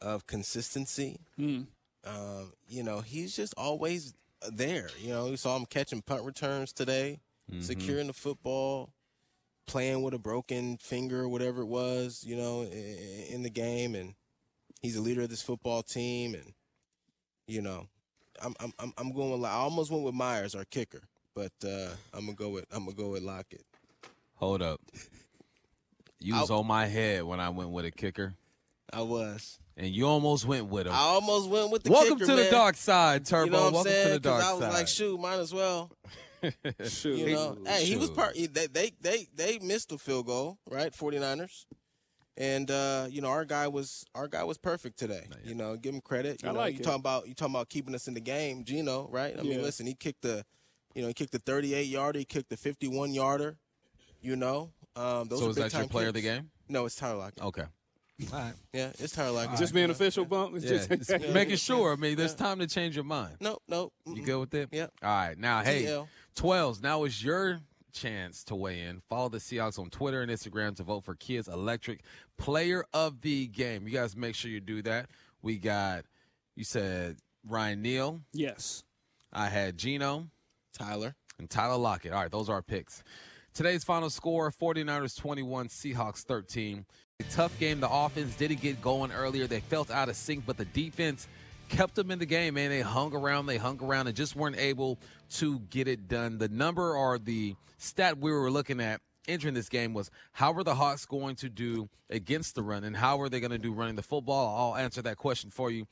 of consistency. Mm. Um, you know, he's just always there. You know, we saw him catching punt returns today, Mhm. securing the football, playing with a broken finger whatever it was, you know, in, in the game. And he's a leader of this football team. And, you know, I'm, I'm, I'm- I'm going with, I almost went with Myers, our kicker, but uh, I'm going to go with, I'm going to go with Lockett. Hold up. You was on my head when I went with a kicker. I was. And you almost went with him. I almost went with the Welcome kicker, to the dark side, Turbo. You know what I'm Welcome saying? to the 'Cause dark I was side. like, shoot, might as well. [LAUGHS] Shoot. You know, hey, he was part. They, they they they missed the field goal, right? 49ers. And uh, you know, our guy was our guy was perfect today. You know, give him credit. You I know, like you it. talking about you talking about keeping us in the game, Geno, right? I mean, listen, he kicked the you know, he kicked the 38 yarder, he kicked the 51 yarder, you know. Um those So are is big that your time player of the game? No, it's Tyler Lockett. Okay. All right. Yeah, it's Tyler Lockett. Just being official bump. It's Yeah, [LAUGHS] just just making sure. I mean, there's time to change your mind. No, no. You good with it? Yeah. All right. Now, hey, 12s. Now is your chance to weigh in. Follow the Seahawks on Twitter and Instagram to vote for Kids Electric Player of the Game. You guys make sure you do that. We got, you said Ryan Neal. Yes. I had Geno. Tyler. And Tyler Lockett. All right, those are our picks. Today's final score 49ers 21, Seahawks 13. A tough game. The offense didn't get going earlier. They felt out of sync, but the defense kept them in the game, man. They hung around, they hung around, and just weren't able to get it done. The number or the stat we were looking at entering this game was how were the Hawks going to do against the run, and how were they going to do running the football? I'll answer that question for you.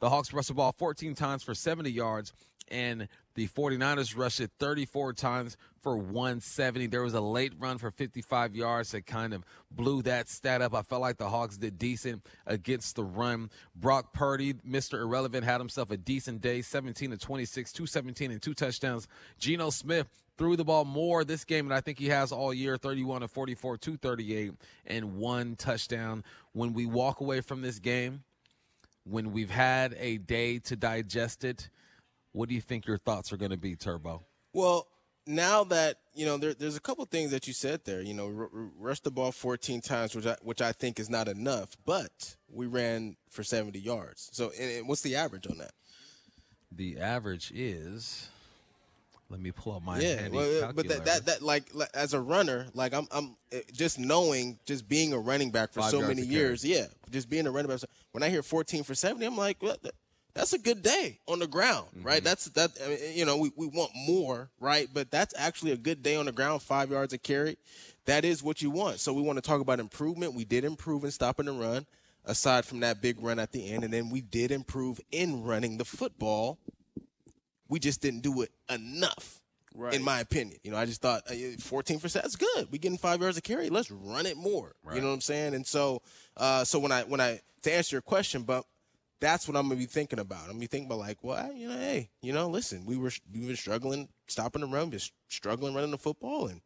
The Hawks rushed the ball 14 times for 70 yards, and the 49ers rushed it 34 times for 170. There was a late run for 55 yards that kind of blew that stat up. I felt like the Hawks did decent against the run. Brock Purdy, Mr. Irrelevant, had himself a decent day 17 to 26, 217, and two touchdowns. Geno Smith threw the ball more this game than I think he has all year 31 to 44, 238, and one touchdown. When we walk away from this game, when we've had a day to digest it, what do you think your thoughts are going to be, Turbo? Well, now that you know, there, there's a couple things that you said there. You know, r- r- rush the ball 14 times, which I, which I think is not enough. But we ran for 70 yards. So, and, and what's the average on that? The average is. Let me pull up my yeah, well, but that, that that like, like as a runner, like I'm I'm eh, just knowing, just being a running back for Five so many a carry. years. Yeah, just being a running back. When I hear 14 for 70, I'm like, that's a good day on the ground, Mm-hmm. right? That's that. I mean, you know, we, we want more, right? But that's actually a good day on the ground. Five yards a carry, that is what you want. So we want to talk about improvement. We did improve in stopping the run, aside from that big run at the end, and then we did improve in running the football. We just didn't do it enough, Right. in my opinion. You know, I just thought uh, 14 percent that's good. We getting five yards a carry. Let's run it more. You know what I'm saying? And so, uh, so when I when I to answer your question, but that's what I'm gonna be thinking about. I'm gonna be thinking about like, well, you know, hey, you know, listen, we were we were struggling stopping the run, just struggling running the football, and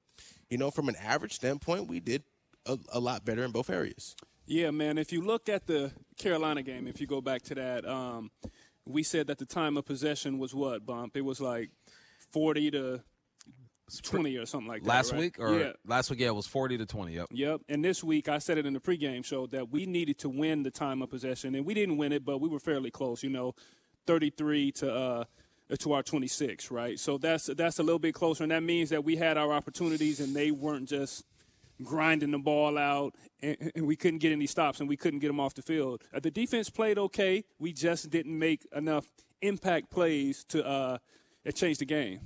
you know, from an average standpoint, we did a, a lot better in both areas. Yeah, man. If you look at the Carolina game, if you go back to that, um, we said that the time of possession was what bump? It was like forty to twenty or something like that. last right? week or yeah. last week, yeah, it was 40 to 20. Yep. Yep. And this week, I said it in the pregame show that we needed to win the time of possession, and we didn't win it, but we were fairly close. You know, thirty-three to uh, to our twenty-six, right? So that's that's a little bit closer, and that means that we had our opportunities, and they weren't just grinding the ball out, and, and we couldn't get any stops, and we couldn't get them off the field. Uh, the defense played okay. We just didn't make enough impact plays to uh, change the game.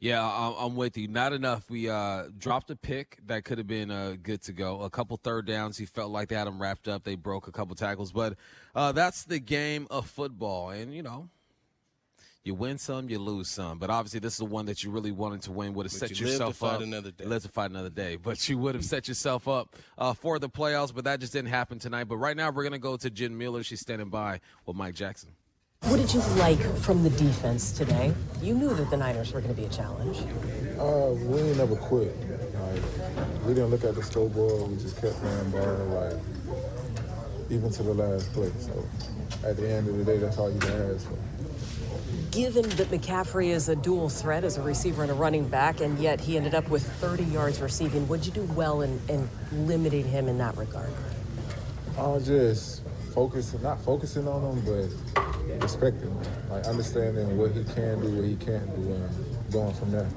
Yeah, I- I'm with you. Not enough. We uh, dropped a pick that could have been uh, good to go. A couple third downs. He felt like they had him wrapped up. They broke a couple tackles, but uh, that's the game of football. And you know, You win some, you lose some. But obviously, this is the one that you really wanted to win. Would have But set you yourself fight up. another day. Live to fight another day. [LAUGHS] But you would have set yourself up uh, for the playoffs. But that just didn't happen tonight. But right now, we're gonna go to Jen Mueller. She's standing by with Mike Jackson. What did you like from the defense today? You knew that the Niners were going to be a challenge. Uh, we never quit. Like, we didn't look at the scoreboard. We just kept playing ball, like, even to the last play. So, at the end of the day, that's all you can ask for. Given that McCaffrey is a dual threat as a receiver and a running back, and yet he ended up with 30 yards receiving, would you do well in, in limiting him in that regard? Uh, just focusing, not focusing on him, but respecting. Like, understanding what he can do, what he can't do, and going from there.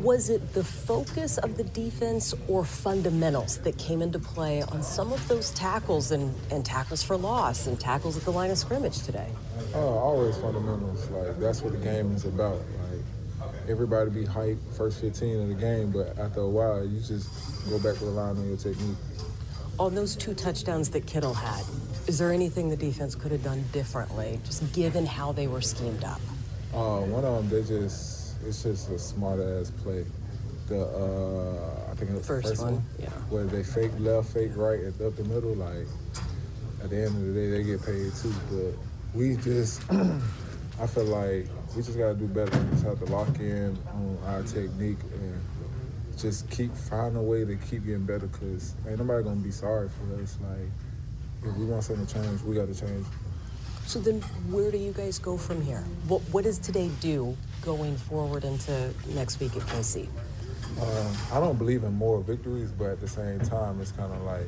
Was it the focus of the defense or fundamentals that came into play on some of those tackles and, and tackles for loss and tackles at the line of scrimmage today? Oh, always fundamentals. Like that's what the game is about. Like everybody be hyped first 15 of the game, but after a while, you just go back to the line on your technique. On those two touchdowns that Kittle had, is there anything the defense could have done differently, just given how they were schemed up? Uh, one of them, they just, it's just a smart ass play. The, uh, I think it was First the first one, one, yeah. where they fake left, fake right, and up the middle. Like at the end of the day, they get paid too. But we just, [CLEARS THROAT] I feel like we just gotta do better. We just have to lock in on our technique and just keep finding a way to keep getting better. Cause ain't nobody gonna be sorry for us. Like if we want something to change, we gotta change. So then, where do you guys go from here? What, what does today do going forward into next week at KC? Um, I don't believe in more victories, but at the same time, it's kind of like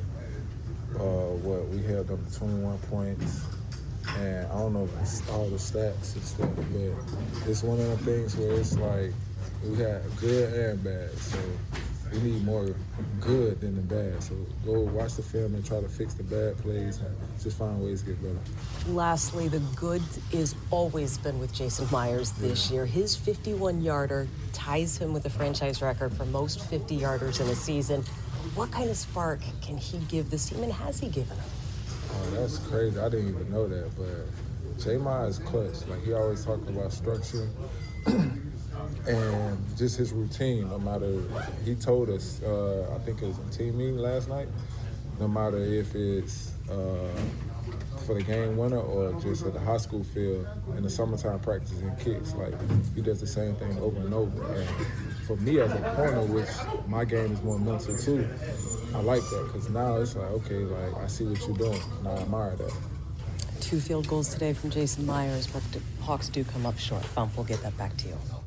uh, what we held up to 21 points, and I don't know if all the stats and stuff, but it's one of the things where it's like we had good and bad, so we need more good than the bad. So go watch the film and try to fix the bad plays and just find ways to get better. Lastly, the good is always been with Jason Myers this year. His 51 yarder ties him with the franchise record for most 50 yarders in a season. What kind of spark can he give this team, and has he given them? Oh, that's crazy. I didn't even know that, but J is clutch. Like he always talk about structure [CLEARS THROAT] and just his routine. No matter he told us, uh, I think it was in team meeting last night. No matter if it's uh, for the game winner or just at the high school field in the summertime practices and kicks, like he does the same thing over and over. And for me as a corner, which my game is more mental too, I like that because now it's like okay, like I see what you're doing, and I admire that. Two field goals today from Jason Myers, but the Hawks do come up short. Bump, we'll get that back to you.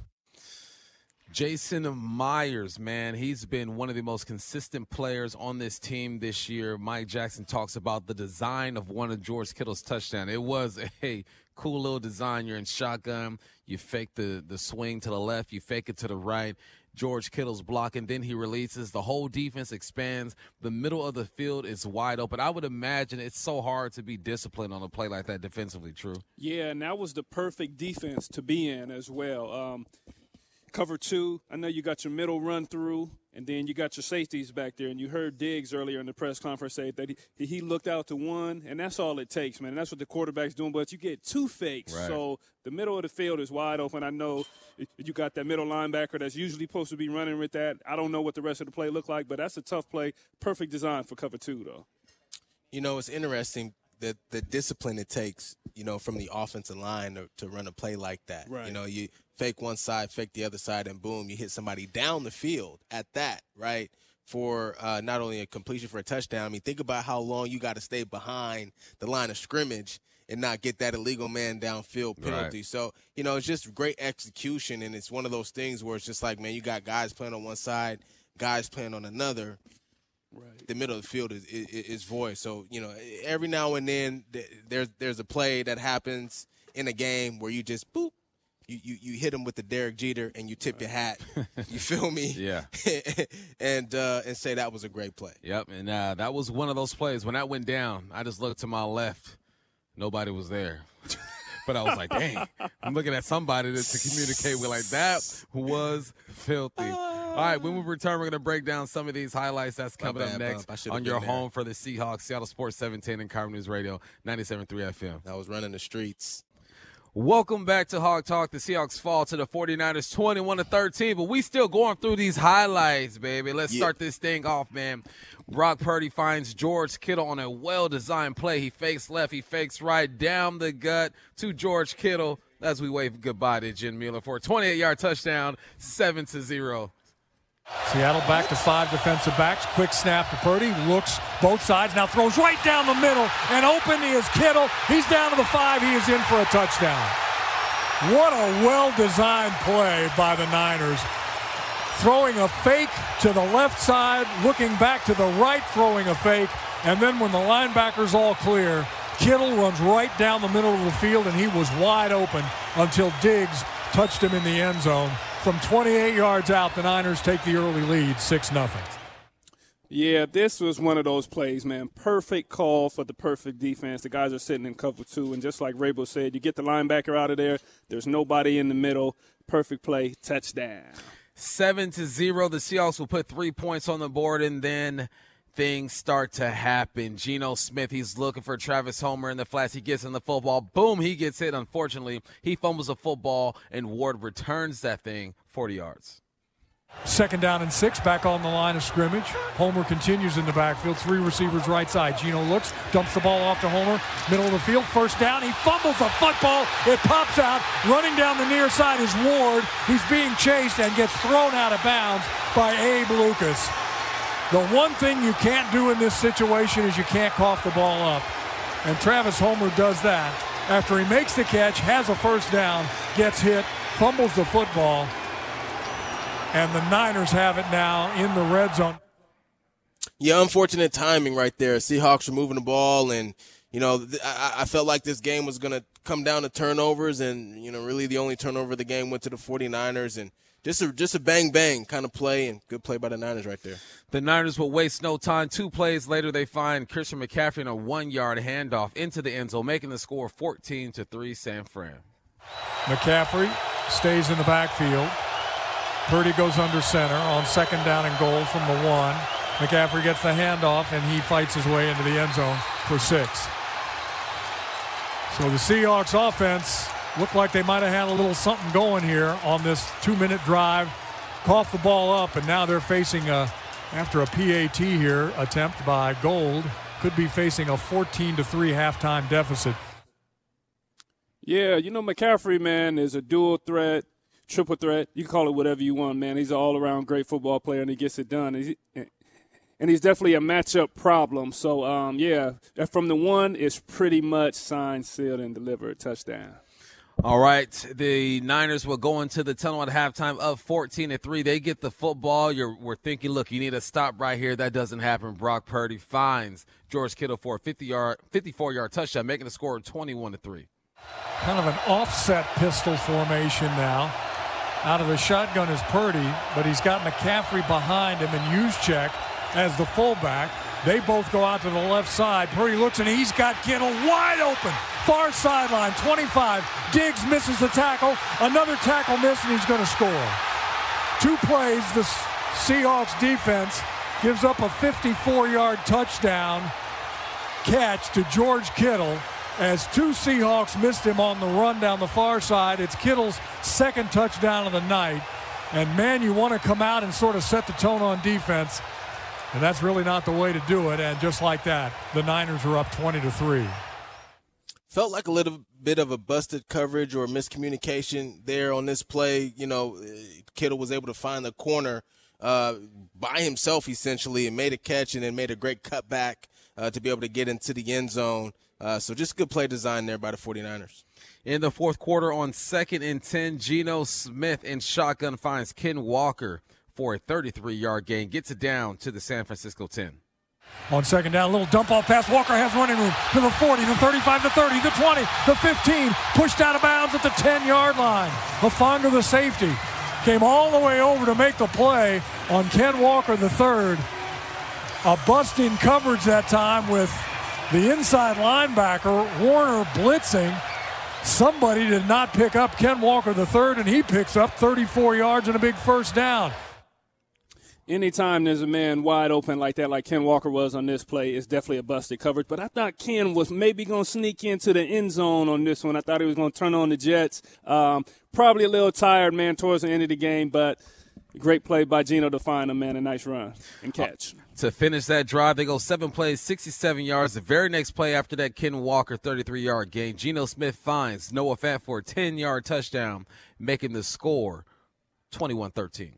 Jason Myers, man, he's been one of the most consistent players on this team this year. Mike Jackson talks about the design of one of George Kittle's touchdown. It was a cool little design. You're in shotgun, you fake the the swing to the left, you fake it to the right. George Kittle's blocking, then he releases. The whole defense expands. The middle of the field is wide open. I would imagine it's so hard to be disciplined on a play like that defensively. True. Yeah, and that was the perfect defense to be in as well. Um, cover two, I know you got your middle run through, and then you got your safeties back there. And you heard Diggs earlier in the press conference say that he, he looked out to one, and that's all it takes, man. And that's what the quarterback's doing. But you get two fakes, Right. so the middle of the field is wide open. I know you got that middle linebacker that's usually supposed to be running with that. I don't know what the rest of the play look like, but that's a tough play. Perfect design for cover two, though. You know, it's interesting that the discipline it takes, you know, from the offensive line to, to run a play like that. Right. You know, you fake one side, fake the other side, and boom, you hit somebody down the field at that, right? For uh, not only a completion for a touchdown. I mean, think about how long you got to stay behind the line of scrimmage and not get that illegal man downfield penalty. Right. So, you know, it's just great execution. And it's one of those things where it's just like, man, you got guys playing on one side, guys playing on another Right. the middle of the field is, is, is void. So you know, every now and then there's there's a play that happens in a game where you just boop, you you, you hit him with the Derek Jeter and you tip your hat. [LAUGHS] you feel me? Yeah. [LAUGHS] and uh, and say that was a great play. Yep, and uh, that was one of those plays. When that went down, I just looked to my left. Nobody was there. [LAUGHS] but I was like, dang, I'm looking at somebody to, to communicate with. Like, that was filthy. All right, when we return, we're going to break down some of these highlights. That's coming up next. I on your there. home for the Seahawks, Seattle Sports 17 and KIRO News Radio, 97.3 FM. I was running the streets. Welcome back to Hawk Talk. The Seahawks fall to the 49ers 21 to 13, but we still going through these highlights, baby. Let's Yeah. start this thing off, man. Brock Purdy finds George Kittle on a well-designed play. He fakes left, he fakes right, down the gut to George Kittle as we wave goodbye to Jen Mueller for a 28-yard touchdown, 7 to 0. Seattle back to five defensive backs. Quick snap to Purdy. Looks both sides. Now throws right down the middle. And open is Kittle. He's down to the five. He is in for a touchdown. What a well designed play by the Niners. Throwing a fake to the left side, looking back to the right, throwing a fake. And then when the linebacker's all clear, Kittle runs right down the middle of the field, and he was wide open until Diggs touched him in the end zone. From 28 yards out, the Niners take the early lead, 6 0. Yeah, this was one of those plays, man. Perfect call for the perfect defense. The guys are sitting in cover two, and just like Raible said, you get the linebacker out of there. There's nobody in the middle. Perfect play, touchdown. Seven to zero. The Seahawks will put three points on the board, and then things start to happen. Geno Smith, he's looking for Travis Homer in the flats. He gets in the football. Boom, he gets hit. Unfortunately, he fumbles a football, and Ward returns that thing 40 yards. Second down and six, back on the line of scrimmage. Homer continues in the backfield, three receivers right side. Geno looks, dumps the ball off to Homer, middle of the field, first down. He fumbles the football. It pops out. Running down the near side is Ward. He's being chased and gets thrown out of bounds by Abe Lucas. The one thing you can't do in this situation is you can't cough the ball up. And Travis Homer does that. After he makes the catch, has a first down, gets hit, fumbles the football, and the Niners have it now in the red zone. Yeah, unfortunate timing right there. Seahawks were moving the ball, and you know, I, I felt like this game was going to come down to turnovers, and you know, really the only turnover of the game went to the 49ers, and just a just a bang bang kind of play, and good play by the Niners right there. The Niners will waste no time. Two plays later, they find Christian McCaffrey in a one-yard handoff into the end zone, making the score 14 to three. San Fran. McCaffrey stays in the backfield. Purdy goes under center on second down and goal from the one. McCaffrey gets the handoff and he fights his way into the end zone for six. So the Seahawks offense looked like they might have had a little something going here on this two-minute drive. Coughed the ball up, and now they're facing a after a PAT here attempt by Gould. Could be facing a 14 to three halftime deficit. Yeah, you know McCaffrey, man, is a dual threat, triple threat. You can call it whatever you want, man. He's an all-around great football player, and he gets it done. And, and he's definitely a matchup problem. So, um, yeah, from the one, it's pretty much signed, sealed, and delivered. Touchdown. All right, the Niners will go into the tunnel at halftime of 14 to 3. They get the football. You're we're thinking, look, you need to stop right here. That doesn't happen. Brock Purdy finds George Kittle for a 50 yard 54 yard touchdown, making the score 21 to 3. Kind of an offset pistol formation now. Out of the shotgun is Purdy, but he's got McCaffrey behind him and Juszczyk as the fullback. They both go out to the left side. Purdy looks and he's got Kittle wide open. Far sideline, 25. Diggs misses the tackle. Another tackle miss and he's going to score. Two plays, the Seahawks defense gives up a 54 yard touchdown catch to George Kittle as two Seahawks missed him on the run down the far side. It's Kittle's second touchdown of the night. And man, you want to come out and sort of set the tone on defense. And that's really not the way to do it. And just like that, the Niners are up 20 to 3. Felt like a little bit of a busted coverage or miscommunication there on this play. You know, Kittle was able to find the corner uh, by himself essentially and made a catch and then made a great cutback uh, to be able to get into the end zone. Uh, so just good play design there by the 49ers. In the fourth quarter, on second and 10, Geno Smith in shotgun finds Ken Walker for a 33 yard gain, gets it down to the San Francisco 10. On second down, a little dump off pass. Walker has running room to the 40, the 35, the 30, the 20, the 15. Pushed out of bounds at the 10 yard line. Hufanga, the safety, came all the way over to make the play on Ken Walker, the third. A bust in coverage that time with the inside linebacker, Warner, blitzing. Somebody did not pick up Ken Walker, the third, and he picks up 34 yards and a big first down. Anytime there's a man wide open like that, like Ken Walker was on this play, it's definitely a busted coverage. But I thought Ken was maybe going to sneak into the end zone on this one. I thought he was going to turn on the Jets. Um, probably a little tired, man, towards the end of the game, but great play by Geno to find him, man. A nice run and catch. To finish that drive, they go seven plays, 67 yards. The very next play after that, Ken Walker, 33 yard gain. Geno Smith finds Noah Fant for a 10 yard touchdown, making the score 21 13.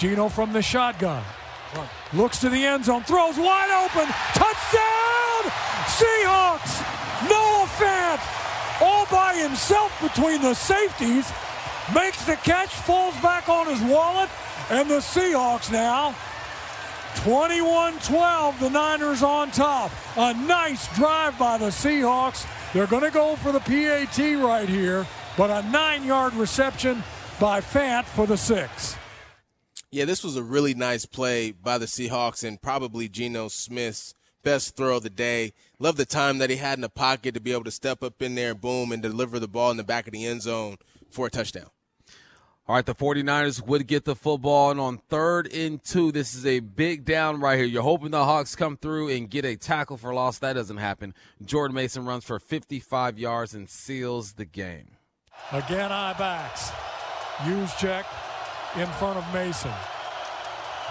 Geno from the shotgun. Looks to the end zone, throws wide open. Touchdown! Seahawks! Noah Fant, all by himself between the safeties, makes the catch, falls back on his wallet, and the Seahawks now 21 12, the Niners on top. A nice drive by the Seahawks. They're going to go for the PAT right here, but a nine yard reception by Fant for the six. Yeah, this was a really nice play by the Seahawks and probably Geno Smith's best throw of the day. Love the time that he had in the pocket to be able to step up in there, boom, and deliver the ball in the back of the end zone for a touchdown. All right, the 49ers would get the football, and on third and two, this is a big down right here. You're hoping the Hawks come through and get a tackle for loss. That doesn't happen. Jordan Mason runs for 55 yards and seals the game. Again, I backs. Use check in front of Mason.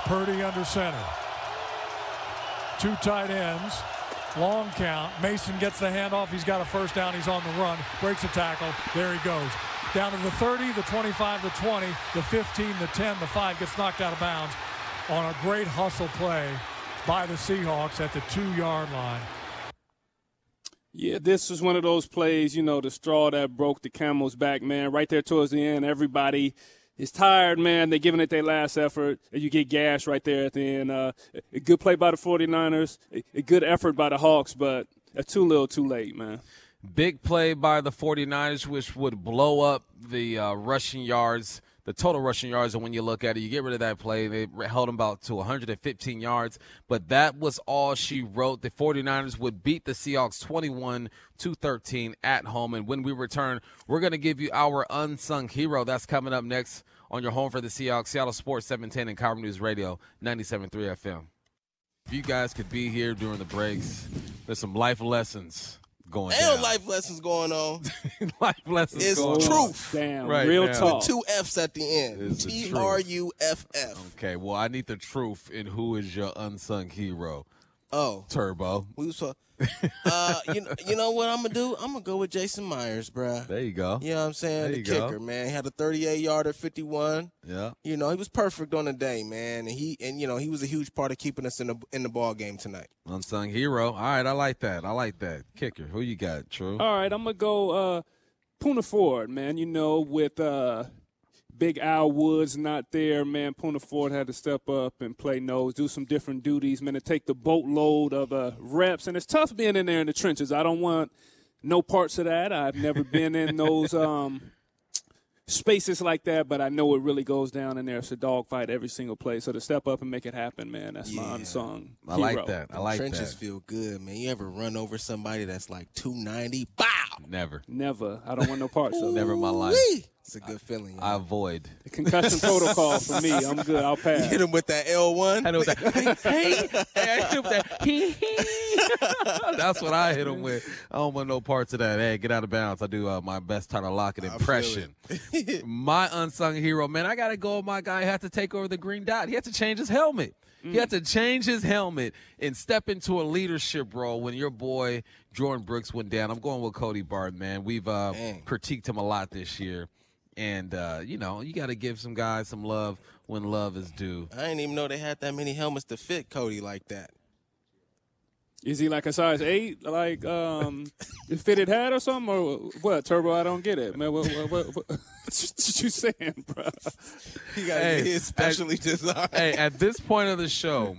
Purdy under center. Two tight ends. Long count. Mason gets the handoff. He's got a first down. He's on the run. Breaks a tackle. There he goes. Down to the 30, the 25, the 20, the 15, the 10, the 5 gets knocked out of bounds on a great hustle play by the Seahawks at the two yard line. Yeah, this was one of those plays, you know, the straw that broke the camel's back, man. Right there towards the end, everybody is tired, man. They're giving it their last effort, you get gashed right there at the end. Uh, a good play by the 49ers, a, good effort by the Hawks, but a too little too late, man. Big play by the 49ers, which would blow up the uh, rushing yards, the total rushing yards. And when you look at it, you get rid of that play. They held them about to 115 yards, but that was all she wrote. The 49ers would beat the Seahawks 21 to 13 at home. And when we return, we're going to give you our unsung hero. That's coming up next on your home for the Seahawks, Seattle Sports 710 and KIRO News Radio 97.3 FM. If you guys could be here during the breaks, there's some life lessons going Ain't no down. life lessons going on. [LAUGHS] life lessons It's going on. truth. Damn, Right real now. talk. With two F's at the end. It's the T truth. R U F F. Okay, well, I need the truth in who is your unsung hero. Oh. Turbo. We was talk- uh, you know, you know what I'm gonna do? I'm gonna go with Jason Myers, bruh. There you go. You know what I'm saying? There the you go. kicker, man. He had a 38 yarder, 51. Yeah. You know, he was perfect on the day, man. And he and you know, he was a huge part of keeping us in the in the ball game tonight. Unsung hero. All right, I like that. I like that. Kicker. Who you got, True? All right, I'm gonna go uh, Poona Ford, man. You know, with uh, Big Al Woods not there, man. Poona Ford had to step up and play nose, do some different duties, man, to take the boatload of uh, reps. And it's tough being in there in the trenches. I don't want no parts of that. I've never been in those um, spaces like that, but I know it really goes down in there. It's a dogfight every single play. So to step up and make it happen, man, that's my unsung I like that. I like that. Trenches that. feel good, man. You ever run over somebody that's like 290? Bow! Never. Never. I don't want no parts of it. Never in my life. Wee! It's a good feeling. I avoid. The concussion protocol for me. I'm good. I'll pass. Hit him with that L1. I know that. [LAUGHS] [LAUGHS] hey, hey, I hit him with that. He, he. [LAUGHS] That's what I hit him with. I don't want no parts of that. Hey, get out of bounds. I do uh, my best Tyler Lockett impression. my unsung hero, man. I got to go. My guy had to take over the green dot. He had to change his helmet. He had to change his helmet and step into a leadership role when your boy Jordyn Brooks went down. I'm going with Cody Barton, man. We've uh, critiqued him a lot this year. And, uh, you know, you got to give some guys some love when love is due. I didn't even know they had that many helmets to fit Cody like that. Is he like a size eight, like um, [LAUGHS] a fitted hat or something, or what? Turbo, I don't get it, man. What, what, what, what, [LAUGHS] what you saying, bro? He got his specially designed. Hey, at this point of the [LAUGHS] show,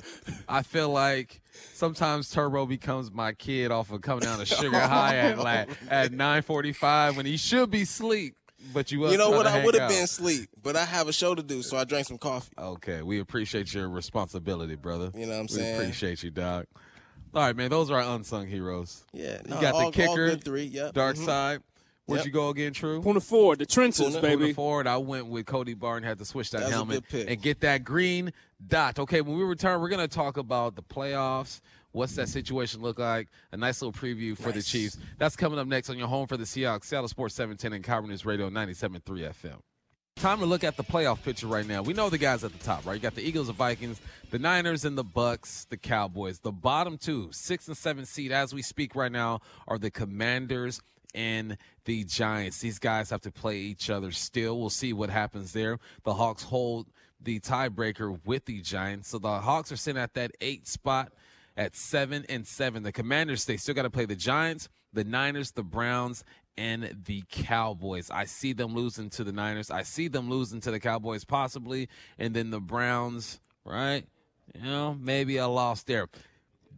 I feel like sometimes Turbo becomes my kid off of coming down to Sugar High at like at 9:45 when he should be asleep. But you, You know what? I would have been asleep, but I have a show to do, so I drank some coffee. Okay, we appreciate your responsibility, brother. You know what I'm we saying? appreciate you, dog. All right, man. Those are our unsung heroes. Yeah, you got all- the all kicker, good three, yep. dark Mhm. side. Where'd Yep. you go again, True? Poona Ford, the trenches, Poona- baby. Poona Ford. I went with Cody Barton. Had to switch that, That helmet and get that green dot. Okay, when we return, we're gonna talk about the playoffs. What's that situation look like? A nice little preview for the Chiefs. That's coming up next on your home for the Seahawks, Seattle Sports 710 and Cowboy News Radio 97.3 FM. Time to look at the playoff picture right now. We know the guys at the top, right? You got the Eagles, the Vikings, the Niners, and the Bucks, the Cowboys. The bottom two, six and seven seed as we speak right now, are the Commanders and the Giants. These guys have to play each other still. We'll see what happens there. The Hawks hold the tiebreaker with the Giants. So the Hawks are sitting at that eight spot at seven and seven. The Commanders, they still got to play the Giants, the Niners, the Browns, and the Cowboys. I see them losing to the Niners. I see them losing to the Cowboys possibly, and then the Browns, right? You know, maybe a loss there.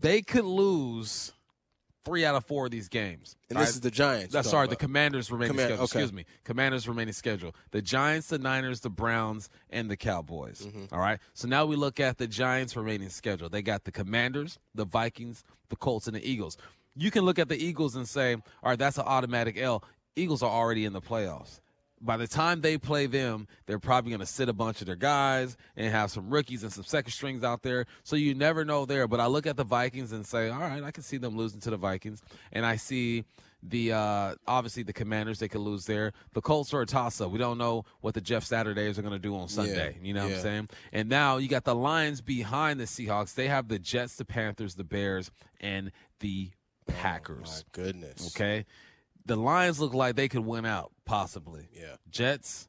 They could lose three out of four of these games. And all this is the Giants That's sorry, talking the. Commanders remaining Command- schedule. okay. Excuse me. Commanders remaining schedule. The Giants, the Niners, the Browns, and the Cowboys. Mm-hmm. All right. So now we look at the Giants remaining schedule. They got the Commanders, the Vikings, the Colts, and the Eagles. You can look at the Eagles and say, all right, that's an automatic L. Eagles are already in the playoffs. By the time they play them, they're probably going to sit a bunch of their guys and have some rookies and some second strings out there. So you never know there. But I look at the Vikings and say, all right, I can see them losing to the Vikings. And I see the uh, obviously the Commanders they could lose there. The Colts are a toss up. We don't know what the Jeff Saturdays are going to do on Sunday. You know what yeah. I'm saying? And now you got the Lions behind the Seahawks. They have the Jets, the Panthers, the Bears, and the Packers. My Goodness. Okay. The Lions look like they could win out, possibly. Yeah. Jets,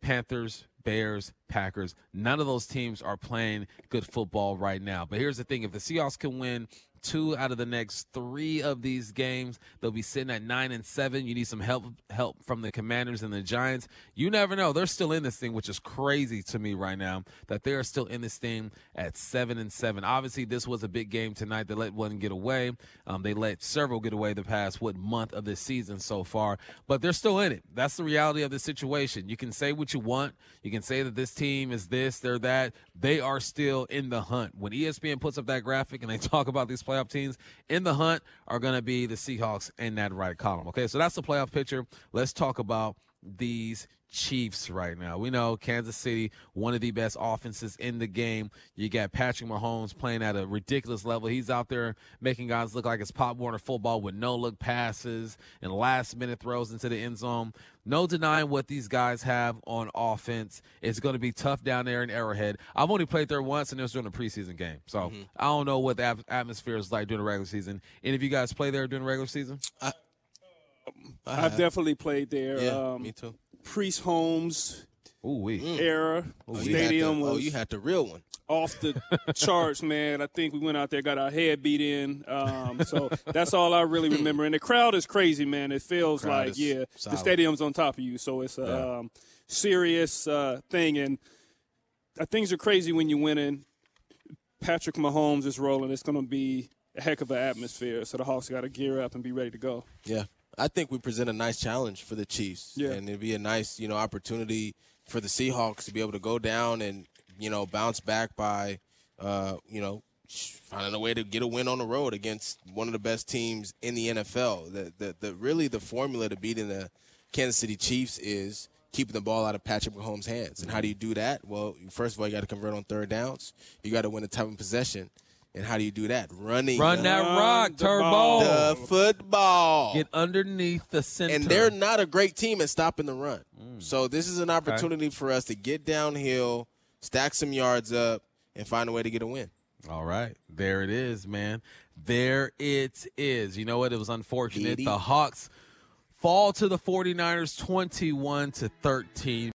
Panthers, Bears, Packers. None of those teams are playing good football right now. But here's the thing if the Seahawks can win two out of the next three of these games, they'll be sitting at nine and seven. You need some help help from the commanders and the Giants. You never know. They're still in this thing, which is crazy to me right now, that they are still in this thing at seven and seven. Obviously, this was a big game tonight. They let one get away. Um, they let several get away the past what month of this season so far, but they're still in it. That's the reality of the situation. You can say what you want. You can say that this team is this, they're that. They are still in the hunt. When ESPN puts up that graphic and they [LAUGHS] talk about these playoff teams in the hunt are going to be the Seahawks in that right column. Okay, so that's the playoff picture. Let's talk about these Chiefs right now. We know Kansas City, one of the best offenses in the game. You got Patrick Mahomes playing at a ridiculous level. He's out there making guys look like it's Pop Warner football with no look passes and last minute throws into the end zone. No denying what these guys have on offense. It's going to be tough down there in Arrowhead. I've only played there once, and it was during a preseason game. So I don't know what the at- atmosphere is like during the regular season. Any of you guys play there during the regular season? I've definitely played there. Yeah, um, me too. Priest Holmes Ooh, we. era Oh, you stadium the- oh, you had the real one. off the [LAUGHS] charts, man. I think we went out there, got our head beat in. Um, so that's all I really remember. And the crowd is crazy, man. It feels Crowd like is yeah, the stadium's on top of you, so it's a Yeah. um, serious uh, thing. And uh, things are crazy when you win. And Patrick Mahomes is rolling. It's going to be a heck of an atmosphere. So the Hawks got to gear up and be ready to go. Yeah, I think we present a nice challenge for the Chiefs. Yeah. and it'd be a nice, you know, opportunity for the Seahawks to be able to go down and you know bounce back by, uh, you know, finding a way to get a win on the road against one of the best teams in the NFL. The the, the really the formula to beating the Kansas City Chiefs is keeping the ball out of Patrick Mahomes' hands. And how do you do that? Well, first of all, you got to convert on third downs. You got to win the time of possession. And how do you do that? Running, Run that rock, the Turbo. ball. the football. Get underneath the center. And they're not a great team at stopping the run. Mm. So this is an opportunity for us to get downhill, stack some yards up, and find a way to get a win. All right. There it is, man. There it is. You know what? It was unfortunate. Diddy. The Hawks fall to the 49ers 21 to 13.